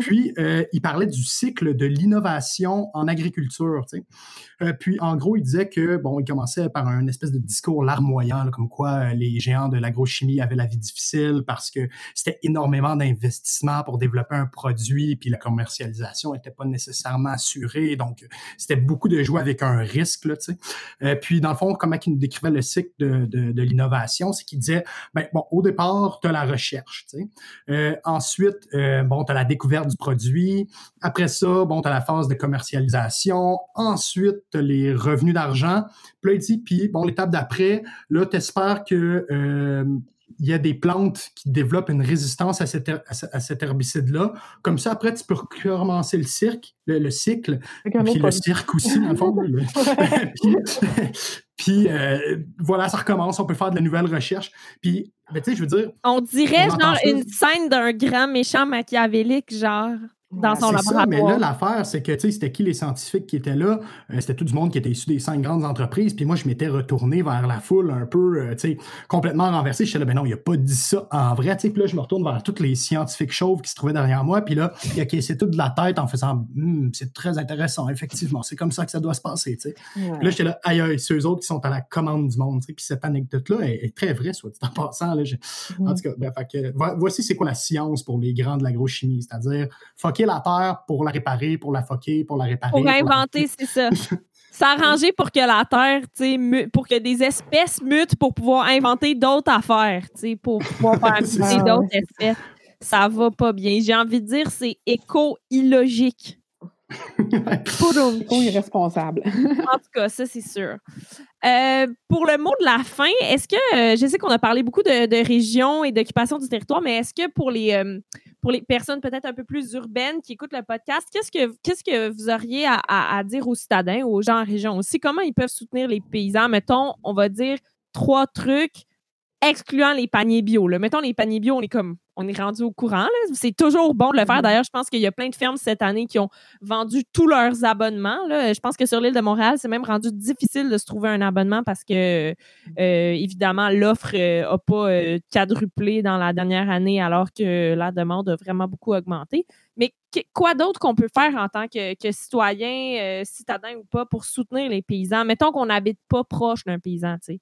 Puis, euh, il parlait du cycle de l'innovation en agriculture. Euh, puis, en gros, il disait que, bon, il commençait par un espèce de discours larmoyant, comme quoi les géants de l'agrochimie avaient la vie difficile parce que c'était énormément d'investissements pour développer un produit, puis commercialisation n'était pas nécessairement assurée. Donc, c'était beaucoup de jouer avec un risque. Là, euh, puis, dans le fond, comment il nous décrivait le cycle de, de, de l'innovation, c'est qu'il disait, ben, bon, au départ, tu as la recherche. Tu sais. euh, ensuite, euh, bon, tu as la découverte du produit. Après ça, bon, tu as la phase de commercialisation. Ensuite, tu as les revenus d'argent. Puis là, il dit, puis bon, l'étape d'après, là, tu espères que... Euh, il y a des plantes qui développent une résistance à cet, à cet herbicide-là. Comme ça, après, tu peux recommencer le, cirque, le, le cycle, puis le cirque aussi, dans le fond. puis, puis euh, voilà, ça recommence. On peut faire de la nouvelle recherche. Puis, ben, tu sais, je veux dire... On dirait on genre une scène d'un grand méchant machiavélique, genre dans son laboratoire. Ça, mais là, l'affaire, c'est que, tu sais, c'était qui les scientifiques qui étaient là? Euh, c'était tout du monde qui était issu des cinq grandes entreprises. Puis moi, je m'étais retourné vers la foule un peu, euh, tu sais, complètement renversé. Je suis là, ben non, il a pas dit ça en vrai. Puis là, je me retourne vers tous les scientifiques chauves qui se trouvaient derrière moi. Puis là, il c'est tout de la tête en faisant, hm, c'est très intéressant, effectivement. C'est comme ça que ça doit se passer, tu sais. Ouais. là, j'étais là, aïe, aïe, c'est eux autres qui sont à la commande du monde, tu sais. Puis cette anecdote-là est, est, très vraie, soit dit en passant. Là, mm. En tout cas, ben, fait que, voici c'est quoi la science pour les grands de l'agrochimie. C'est-à-dire, la terre pour la réparer, pour la foquer, pour la réparer. Pour inventer, c'est ça. S'arranger pour que la Terre, pour que des espèces mutent pour pouvoir inventer d'autres affaires, pour pouvoir faire muter d'autres espèces. Ça va pas bien. J'ai envie de dire, c'est éco-illogique. Irresponsable. en tout cas, ça, c'est sûr. Euh, pour le mot de la fin, est-ce que, euh, je sais qu'on a parlé beaucoup de, de régions et d'occupation du territoire, mais est-ce que pour les, euh, pour les personnes peut-être un peu plus urbaines qui écoutent le podcast, qu'est-ce que, que vous auriez à, à, dire aux citadins, aux gens en région aussi? Comment ils peuvent soutenir les paysans? Mettons, on va dire trois trucs excluant les paniers bio. Là. Mettons les paniers bio, on est comme on est rendu au courant. C'est toujours bon de le faire. D'ailleurs, je pense qu'il y a plein de fermes cette année qui ont vendu tous leurs abonnements. Là. Je pense que sur l'île de Montréal, c'est même rendu difficile de se trouver un abonnement parce que, euh, évidemment, l'offre n'a euh, pas euh, quadruplé dans la dernière année alors que la demande a vraiment beaucoup augmenté. Mais quoi d'autre qu'on peut faire en tant que, que citoyen, citadin ou pas, pour soutenir les paysans? Mettons qu'on n'habite pas proche d'un paysan, tu sais.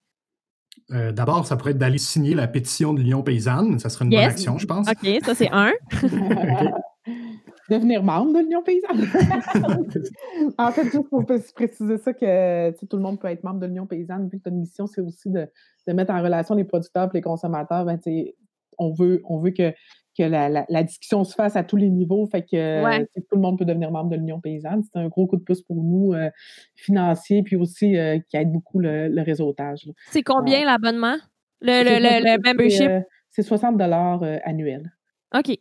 Euh, D'abord, ça pourrait être d'aller signer la pétition de l'Union paysanne. Ça serait une yes. bonne action, je pense. OK, ça, c'est un. okay. Devenir membre de l'Union paysanne. en fait, juste pour préciser ça, que tout le monde peut être membre de l'Union paysanne, vu que notre mission, c'est aussi de, de, mettre en relation les producteurs et les consommateurs. Ben, on, veut, on veut que que la, la, la, discussion se fasse à tous les niveaux, fait que ouais. tout le monde peut devenir membre de l'Union paysanne. C'est un gros coup de pouce pour nous, euh, financier, puis aussi euh, qui aide beaucoup le, le réseautage. C'est combien l'abonnement? Le, le, le, membership? C'est 60 dollars euh, annuels. OK.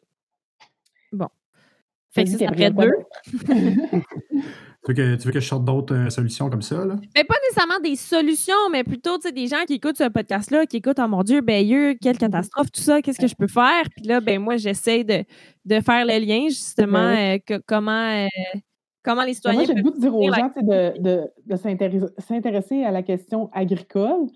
Bon. Fait que ça, ça deux. Tu veux, que, tu veux que je sorte d'autres euh, solutions comme ça? Là? Mais pas nécessairement des solutions, mais plutôt des gens qui écoutent ce podcast-là, qui écoutent Oh mon Dieu, ben quelle catastrophe, tout ça, qu'est-ce que je peux faire? Puis là, ben moi, j'essaie de, de faire le lien, justement, euh, que, comment, euh, comment les citoyens. Ben moi, j'ai le goût de dire aux gens de, de, de s'intéresser à la question agricole.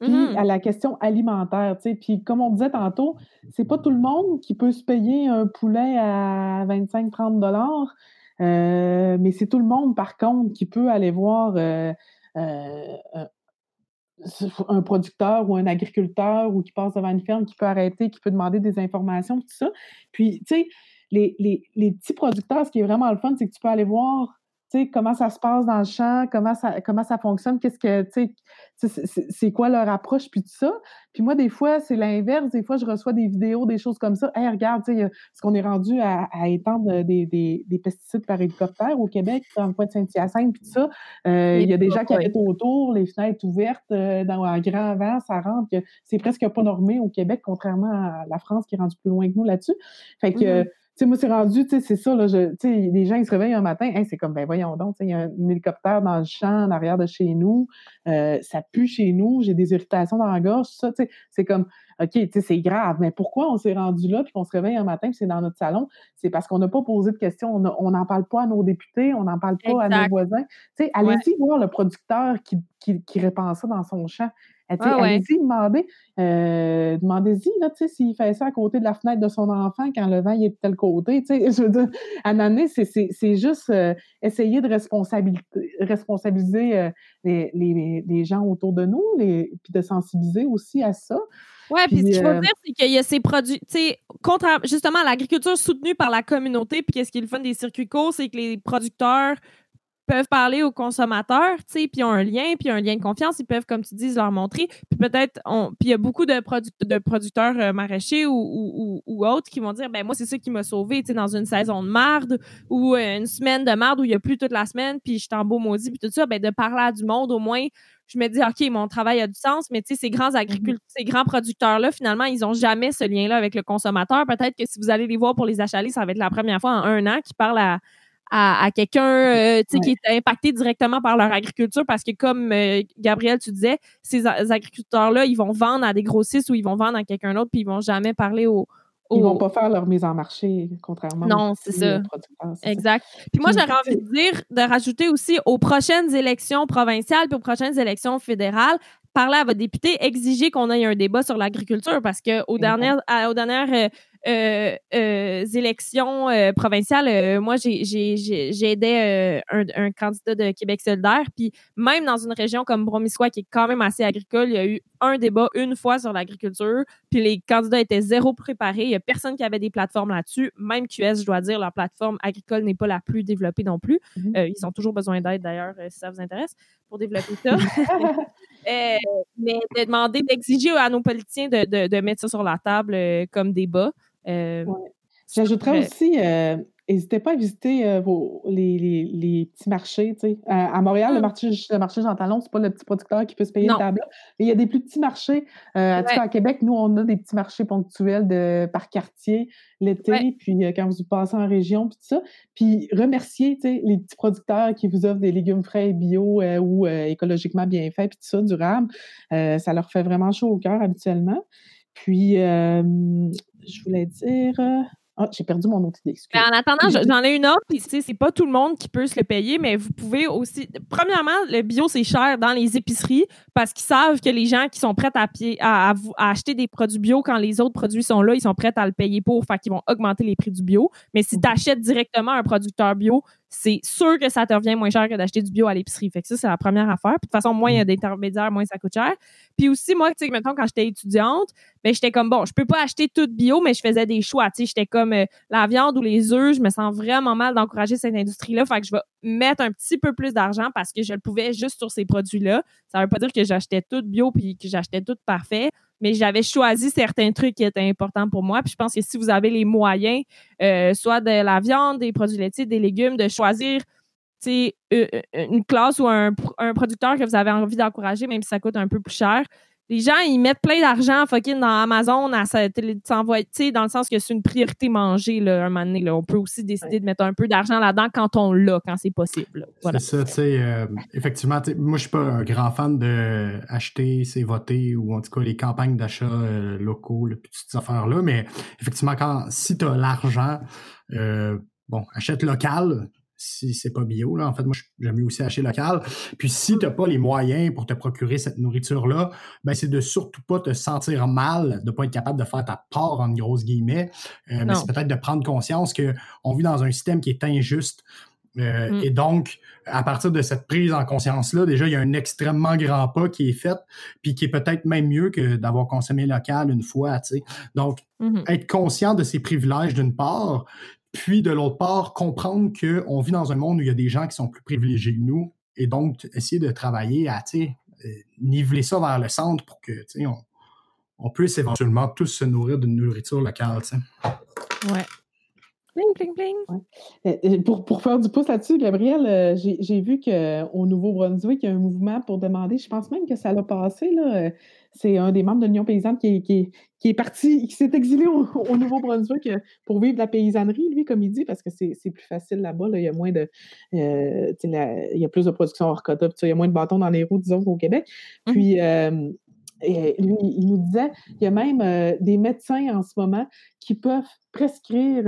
Puis Mm-hmm. à la question alimentaire, tu sais. Puis comme on disait tantôt, c'est pas tout le monde qui peut se payer un poulet à 25-30 dollars. Euh, mais c'est tout le monde, par contre, qui peut aller voir euh, euh, un producteur ou un agriculteur ou qui passe devant une ferme, qui peut arrêter, qui peut demander des informations, tout ça. Puis, tu sais, les, les, petits producteurs, ce qui est vraiment le fun, c'est que tu peux aller voir sais, comment ça se passe dans le champ, comment ça, comment ça fonctionne, qu'est-ce que, tu sais, c'est quoi leur approche, puis tout ça. Puis moi, des fois, c'est l'inverse. Des fois, je reçois des vidéos, des choses comme ça. Hey, regarde, tu sais, ce qu'on est rendu à, à étendre des, des, des, pesticides par hélicoptère au Québec, dans le coin de Saint-Hyacinthe, puis tout ça. Euh, il y a des gens qui habitent autour, les fenêtres ouvertes, euh, dans un grand vent, ça rentre. C'est presque pas normé au Québec, contrairement à la France qui est rendue plus loin que nous là-dessus. Fait que, mm -hmm. Sais, moi, c'est rendu, tu sais, c'est ça, là, je, les gens, ils se réveillent un matin, hey, c'est comme, ben voyons donc, il y a un hélicoptère dans le champ, en arrière de chez nous, euh, ça pue chez nous, j'ai des irritations dans la gorge, ça, tu sais, c'est comme, OK, tu sais, c'est grave, mais pourquoi on s'est rendu là, puis qu'on se réveille un matin, puis c'est dans notre salon? C'est parce qu'on n'a pas posé de questions, on n'en parle pas à nos députés, on n'en parle pas exact. à nos voisins. Tu sais, allez-y ouais. voir le producteur qui, qui, qui répand ça dans son champ. Ouais. Allez-y, demandez, euh, demandez-y, là, tu sais, s'il fait ça à côté de la fenêtre de son enfant quand le vent il est de tel côté, tu sais, je veux dire, à un c'est juste euh, essayer de responsabiliser euh, les, les, les, gens autour de nous, les, puis de sensibiliser aussi à ça. Oui, puis ce qu'il faut dire, c'est qu'il y a ces produits, tu sais, justement à l'agriculture soutenue par la communauté, puis qu'est-ce qui est le fun des circuits courts, c'est que les producteurs peuvent parler aux consommateurs, tu sais, puis ont un lien, puis un lien de confiance, ils peuvent, comme tu dis, leur montrer. Puis peut-être, puis il y a beaucoup de, de producteurs euh, maraîchers ou, ou, autres qui vont dire, ben moi, c'est ça qui m'a sauvé, tu sais, dans une saison de marde ou euh, une semaine de marde où il y a plus toute la semaine, puis je suis en beau maudit, puis tout ça, ben de parler à du monde, au moins, je me dis, OK, mon travail a du sens, mais tu sais, ces grands agriculteurs, ces grands producteurs-là, finalement, ils n'ont jamais ce lien-là avec le consommateur. Peut-être que si vous allez les voir pour les achaler, ça va être la première fois en un an qu'ils parlent à, à, quelqu'un euh, qui est impacté directement par leur agriculture parce que comme euh, Gabriel tu disais ces agriculteurs là ils vont vendre à des grossistes ou ils vont vendre à quelqu'un d'autre puis ils vont jamais parler aux ils vont pas faire leur mise en marché, contrairement non, c'est ça. Exact. Puis moi, j'aurais envie de dire, de rajouter aussi aux prochaines élections provinciales puis aux prochaines élections fédérales, parler à votre député, exiger qu'on ait un débat sur l'agriculture parce que aux dernières, aux dernières euh, euh, élections euh, provinciales, moi, j'ai aidé un, un, candidat de Québec solidaire. Puis même dans une région comme Bromissois, qui est quand même assez agricole, il y a eu un débat une fois sur l'agriculture. Puis les candidats étaient zéro préparés. Il n'y a personne qui avait des plateformes là-dessus. Même QS, je dois dire, leur plateforme agricole n'est pas la plus développée non plus. Mm-hmm. ils ont toujours besoin d'aide, d'ailleurs, si ça vous intéresse, pour développer ça. mais de demander, d'exiger à nos politiciens de, de, de, mettre ça sur la table comme débat. Euh, J'ajouterais aussi, euh, n'hésitez pas à visiter euh, vos, les, les, les, petits marchés. À, Montréal, le mmh. marché, le marché Jean Talon, c'est pas le petit producteur qui peut se payer une table. Mais il y a des plus petits marchés. Euh, À Québec, nous, on a des petits marchés ponctuels de, par quartier l'été, puis quand vous passez en région, puis tout ça. Puis remercier les petits producteurs qui vous offrent des légumes frais et bio ou écologiquement bien faits, puis tout ça, durable. ça leur fait vraiment chaud au cœur habituellement. Puis, je voulais dire. Ah, j'ai perdu mon autre idée. Ben, en attendant, j'en ai une autre, puis c'est pas tout le monde qui peut se le payer, mais vous pouvez aussi. Premièrement, le bio, c'est cher dans les épiceries parce qu'ils savent que les gens qui sont prêts à, à, à, acheter des produits bio quand les autres produits sont là, ils sont prêts à le payer pour, fait qu'ils vont augmenter les prix du bio. Mais si tu achètes directement un producteur bio, c'est sûr que ça te revient moins cher que d'acheter du bio à l'épicerie. Fait que ça, c'est la première affaire. Puis de toute façon, moins il y a d'intermédiaires, moins ça coûte cher. Puis aussi, moi, tu sais, maintenant, quand j'étais étudiante, ben, j'étais comme, bon, je peux pas acheter tout bio, mais je faisais des choix. Tu sais, j'étais comme euh, la viande ou les œufs, je me sens vraiment mal d'encourager cette industrie-là. Fait que je vais mettre un petit peu plus d'argent parce que je le pouvais juste sur ces produits-là. Ça veut pas dire que j'achetais tout bio puis que j'achetais tout parfait mais j'avais choisi certains trucs qui étaient importants pour moi. Puis je pense que si vous avez les moyens, euh, soit de la viande, des produits laitiers, des légumes, de choisir une classe ou un, un producteur que vous avez envie d'encourager, même si ça coûte un peu plus cher, les gens, ils mettent plein d'argent fucking dans Amazon à sais, dans le sens que c'est une priorité manger, là, un moment donné. Là. On peut aussi décider de mettre un peu d'argent là-dedans quand on l'a, quand c'est possible. Voilà. C'est ça, tu sais, euh, effectivement, moi, je suis pas un grand fan de acheter, c'est voter, ou en tout cas les campagnes d'achat euh, locaux, toutes ces affaires-là, mais effectivement, quand si tu as l'argent, euh, bon, achète local, si c'est pas bio. Là. En fait, moi, j'aime mieux aussi acheter local. Puis si tu n'as pas les moyens pour te procurer cette nourriture-là, ben, c'est de surtout pas te sentir mal, de pas être capable de faire ta part, en grosses guillemets. Euh, mais c'est peut-être de prendre conscience qu'on vit dans un système qui est injuste. Euh, mm. Et donc, à partir de cette prise en conscience-là, déjà, il y a un extrêmement grand pas qui est fait, puis qui est peut-être même mieux que d'avoir consommé local une fois. sais. Donc, mm-hmm. être conscient de ses privilèges d'une part, puis, de l'autre part, comprendre qu'on vit dans un monde où il y a des gens qui sont plus privilégiés que nous, et donc essayer de travailler à euh, niveler ça vers le centre pour que on, on puisse éventuellement tous se nourrir d'une nourriture locale. Ouais. Pling, pling, pling. Pour, pour, faire du pouce là-dessus, Gabriel, euh, j'ai vu qu'au Nouveau-Brunswick, il y a un mouvement pour demander, je pense même que ça l'a passé, là, c'est un des membres de l'Union paysanne qui, qui, qui est parti, qui s'est exilé au, Nouveau-Brunswick euh, pour vivre la paysannerie, lui, comme il dit, parce que c'est plus facile là-bas. il y a moins de. Euh, il y a plus de production hors quota, il y a moins de bâtons dans les roues, disons, qu'au Québec. Mmh. Puis. Euh, lui, il nous disait, il y a même des médecins en ce moment qui peuvent prescrire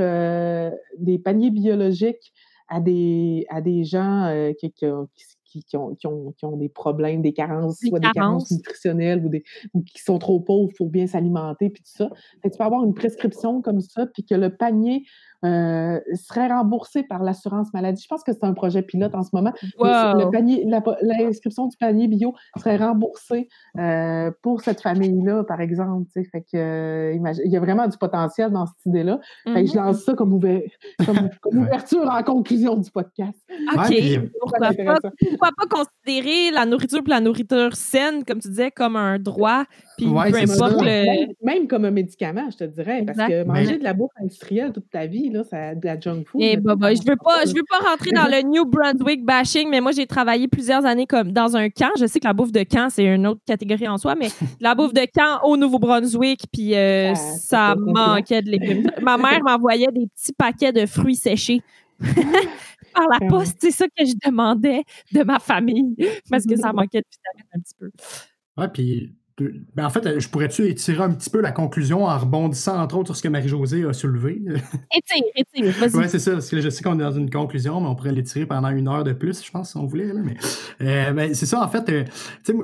des paniers biologiques à des, à des gens qui, qui, qui, ont, qui, ont, qui, ont, des problèmes, des carences, soit des carences nutritionnelles ou, des, ou qui sont trop pauvres pour bien s'alimenter, puis tout ça. tu peux avoir une prescription comme ça, puis que le panier euh, serait remboursé par l'assurance maladie. Je pense que c'est un projet pilote en ce moment. l'inscription du panier bio serait remboursée euh, pour cette famille-là, par exemple. Fait que, euh, il y a vraiment du potentiel dans cette idée-là. Je mm-hmm. lance ça comme, ouverture en conclusion du podcast. OK. pourquoi, pas, considérer la nourriture et la nourriture saine, comme tu disais, comme un droit, puis peu importe même, comme un médicament, je te dirais, parce que manger de la bouffe industrielle toute ta vie, là, c'est de la junk food. Et eh, bah, bah, je veux pas, je veux pas rentrer dans le New Brunswick bashing, mais moi, j'ai travaillé plusieurs années comme dans un camp. Je sais que la bouffe de camp, c'est une autre catégorie en soi, mais la bouffe de camp au Nouveau-Brunswick, puis euh, ah, ça manquait de légumes. Ma mère m'envoyait des petits paquets de fruits séchés. par la poste, c'est ça que je demandais de ma famille parce que ça manquait de vitamines un petit peu. Ouais, puis ben, en fait, je pourrais-tu étirer un petit peu la conclusion en rebondissant entre autres sur ce que Marie-Josée a soulevé? Étire, étire, vas-y. Oui, c'est ça, parce que je sais qu'on est dans une conclusion, mais on pourrait l'étirer pendant une heure de plus, je pense, si on voulait. mais euh, ben, c'est ça, en fait, euh,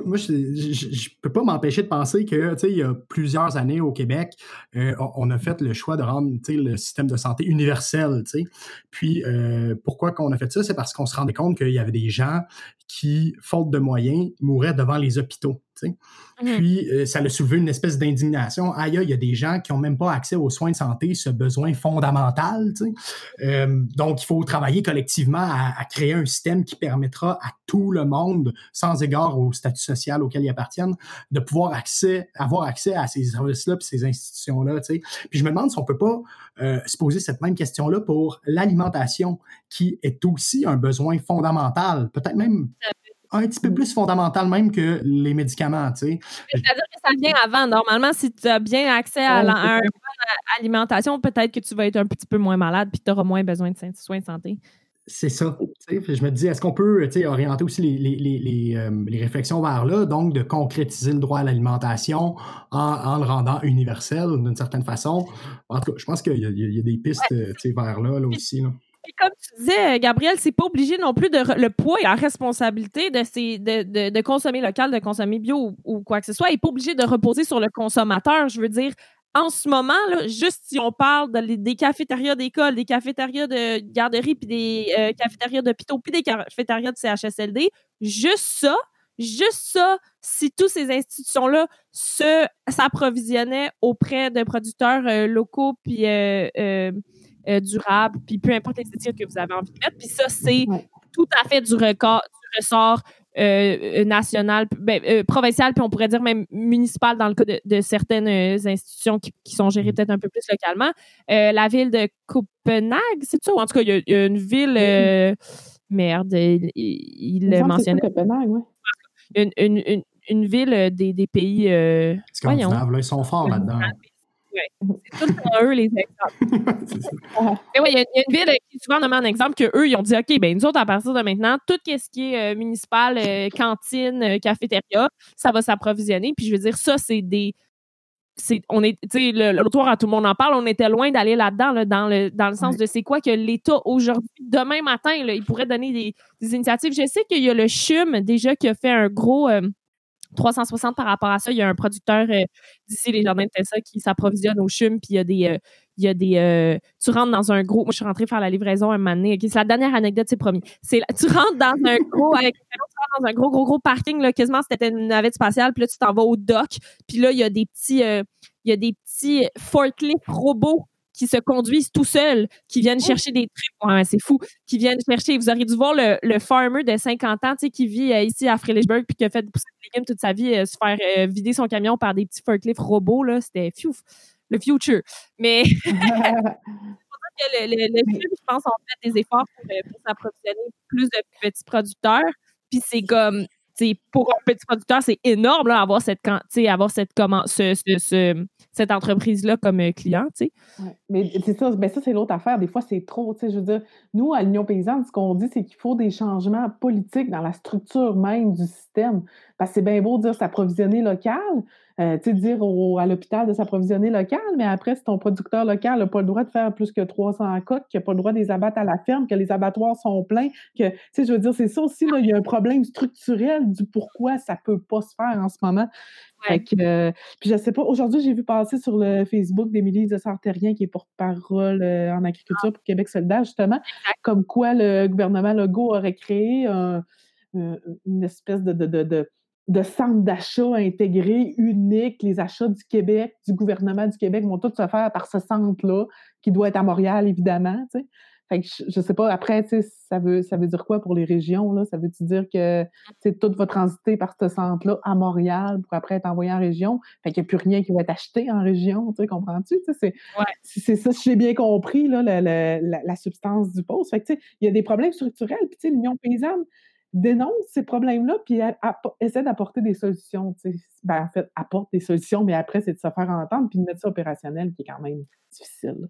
moi, je ne peux pas m'empêcher de penser que, il y a plusieurs années au Québec, euh, on a fait le choix de rendre, le système de santé universel, Puis, pourquoi qu'on a fait ça? C'est parce qu'on se rendait compte qu'il y avait des gens qui, faute de moyens, mouraient devant les hôpitaux. Puis, euh, ça a soulevé une espèce d'indignation. Aïe, il y a des gens qui n'ont même pas accès aux soins de santé, ce besoin fondamental. Euh, donc, il faut travailler collectivement à, créer un système qui permettra à tout le monde, sans égard au statut social auquel ils appartiennent, de pouvoir accès, avoir accès à ces services-là et ces institutions-là. Puis, je me demande si on ne peut pas euh, se poser cette même question-là pour l'alimentation, qui est aussi un besoin fondamental, peut-être même un petit peu plus fondamental même que les médicaments, tu sais. C'est-à-dire que ça vient avant. Normalement, si tu as bien accès à, l'alimentation, peut-être que tu vas être un petit peu moins malade puis tu auras moins besoin de soins de santé. C'est ça. Je me dis, est-ce qu'on peut orienter aussi euh, les, réflexions vers là, donc de concrétiser le droit à l'alimentation en, le rendant universel d'une certaine façon? En tout cas, je pense qu'il y, a des pistes vers là, là aussi. Là comme tu disais, Gabriel, c'est pas obligé non plus de le poids et la responsabilité de, de, consommer local, de consommer bio ou, quoi que ce soit, n'est pas obligé de reposer sur le consommateur. Je veux dire, en ce moment, juste si on parle des cafétérias d'école, des cafétérias de garderie, puis des euh, cafétérias d'hôpitaux, puis des cafétérias de CHSLD, juste ça, juste ça, si toutes ces institutions-là s'approvisionnaient auprès de producteurs euh, locaux, puis euh, euh, durable, puis peu importe les étiquettes que vous avez envie de mettre. Puis ça, c'est tout à fait du, record, du ressort euh, national, ben, euh, provincial, puis on pourrait dire même municipal dans le cas de, certaines institutions qui, sont gérées peut-être un peu plus localement. la ville de Copenhague, c'est ça? En tout cas, il y, a une ville... merde, il, il mentionnait. Copenhague, oui. Une, une, une, ville des, des pays... Scandinaves, là, ils sont forts là-dedans. C'est tout pour eux, les exemples. Mais oui, il y, a une ville qui est souvent nommée en exemple qu'eux, ils ont dit OK, ben nous autres, à partir de maintenant, tout ce qui est euh, municipal, euh, cantine, euh, cafétéria, ça va s'approvisionner. Puis je veux dire, ça, c'est des. on est, tu sais, l'autre à tout le monde en parle, on était loin d'aller là-dedans, dans, le, dans le sens de c'est quoi que l'État aujourd'hui, demain matin, il pourrait donner des, des, initiatives. Je sais qu'il y a le CHUM déjà qui a fait un gros 360 par rapport à ça. Il y a un producteur euh, d'ici les jardins de Tessa qui s'approvisionne au chum, puis il y a des. Euh, il y a des euh, tu rentres dans un gros. Moi, je suis rentrée faire la livraison un moment donné. c'est la dernière anecdote, c'est promis. C'est, tu rentres dans un gros. Avec, tu rentres dans un gros, gros, gros parking, là, quasiment c'était une navette spatiale, puis là, tu t'en vas au dock, puis là, il y a des petits. il y a des petits forklifts robots qui se conduisent tout seuls, qui viennent chercher des trucs. Ouais, c'est fou. Qui viennent chercher. Vous auriez dû voir le, le farmer de 50 ans, tu sais, qui vit euh, ici à Frédéricksburg puis qui a fait pousser des légumes toute sa vie, euh, se faire euh, vider son camion par des petits forklifts robots, là. C'était fiouf. Le future. Mais. le, le, le, je pense, on fait des efforts pour, pour s'approvisionner plus de petits producteurs. Puis c'est comme, pour un petit producteur, c'est énorme là, avoir cette, avoir cette, comment, ce, ce, cette entreprise-là comme euh, client. mais c'est ça, ça c'est l'autre affaire. Des fois, c'est trop. Je veux dire, nous, à l'Union paysanne, ce qu'on dit, c'est qu'il faut des changements politiques dans la structure même du système. Parce que c'est bien beau de dire s'approvisionner local, euh, tu sais, dire au, à l'hôpital de s'approvisionner local, mais après, si ton producteur local n'a pas le droit de faire plus que 300 coques, qu'il n'a pas le droit de les abattre à la ferme, que les abattoirs sont pleins, que, tu sais, je veux dire, c'est ça aussi, là, il y a un problème structurel du pourquoi ça ne peut pas se faire en ce moment. Fait que, euh, puis je sais pas, aujourd'hui, j'ai vu passer sur le Facebook d'Émilie de Sartérien, qui est porte-parole euh, en agriculture pour Québec solidaire, justement, comme quoi le gouvernement Legault aurait créé une espèce de, de, de, centre d'achat intégré, unique. Les achats du Québec, du gouvernement du Québec vont tous se faire par ce centre-là, qui doit être à Montréal, évidemment. Fait que je, sais pas, après, ça veut, ça veut dire quoi pour les régions? Là? Ça veut-tu dire que tout va transiter par ce centre-là à Montréal pour après être envoyé en région? Fait qu'il n'y a plus rien qui va être acheté en région, tu comprends-tu? C'est c'est ça, si j'ai bien compris, là, la, la, la, substance du poste. Fait que, il y a des problèmes structurels, puis l'Union paysanne dénonce ces problèmes-là, puis essaie d'apporter des solutions. Ben, en fait, apporte des solutions, mais après, c'est de se faire entendre, puis de mettre ça opérationnel, qui est quand même difficile.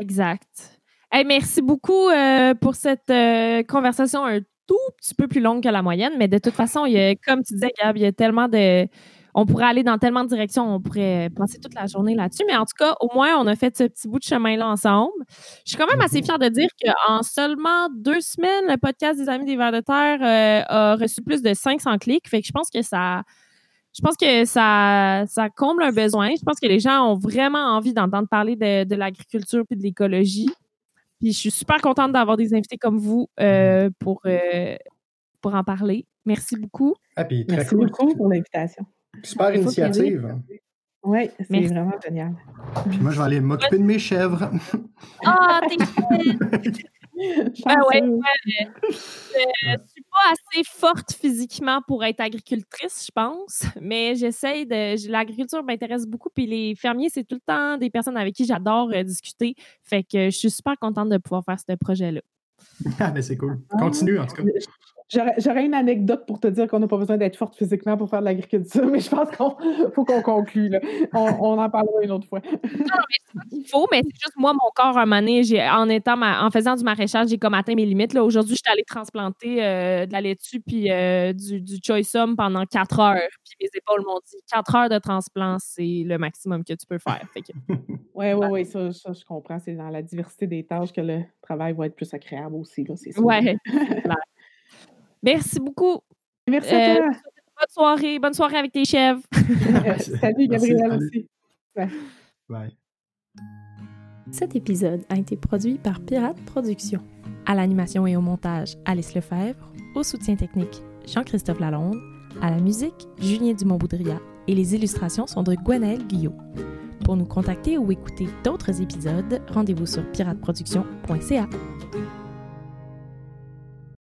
Exact merci beaucoup euh, pour cette euh, conversation un tout petit peu plus longue que la moyenne, mais de toute façon, il y a, comme tu disais, Gab, il y a tellement de. On pourrait aller dans tellement de directions, on pourrait passer toute la journée là-dessus, mais en tout cas, au moins, on a fait ce petit bout de chemin-là ensemble. Je suis quand même assez mhm. fière de dire qu'en seulement deux semaines, le podcast des Amis des Vers de Terre euh, a reçu plus de 500 clics. Fait que je pense que ça, je pense que ça, ça comble un besoin. Je pense que les gens ont vraiment envie d'entendre parler de, de l'agriculture et de l'écologie je suis super contente d'avoir des invités comme vous euh, pour, euh, pour en parler. Merci beaucoup. Ah, Merci beaucoup pour l'invitation. Super initiative. Oui, c'est vraiment génial. Puis moi, je vais aller m'occuper de mes chèvres. Ah, oh, t'es ben ouais, ouais, je suis pas assez forte physiquement pour être agricultrice, je pense, mais j'essaye de. L'agriculture m'intéresse beaucoup, puis les fermiers, c'est tout le temps des personnes avec qui j'adore euh, discuter. Fait que je suis super contente de pouvoir faire ce projet-là. Ah, mais c'est cool. Continue, en tout cas. J'aurais une anecdote pour te dire qu'on n'a pas besoin d'être forte physiquement pour faire de l'agriculture, mais je pense qu'il faut qu'on conclue. On, en parlera une autre fois. non, mais il faut, mais c'est juste moi, mon corps, un moment donné, en, étant en faisant du maraîchage, j'ai comme atteint mes limites. Aujourd'hui, je suis allée transplanter euh, de la laitue puis euh, du, du choiceum pendant quatre heures. Puis mes épaules m'ont dit quatre heures de transplant, c'est le maximum que tu peux faire. Oui, oui, oui, ça, je comprends. C'est dans la diversité des tâches que le travail va être plus agréable aussi. Oui, Merci beaucoup. Merci à euh, toi. bonne soirée. Bonne soirée avec tes chèvres. salut, Gabriel aussi. Bye. Cet épisode a été produit par Pirate Productions. À l'animation et au montage, Alice Lefebvre. Au soutien technique, Jean-Christophe Lalonde. À la musique, Julien Dumont-Boudria. Et les illustrations sont de Gwenaël Guyot. Pour nous contacter ou écouter d'autres épisodes, rendez-vous sur pirateproduction.ca.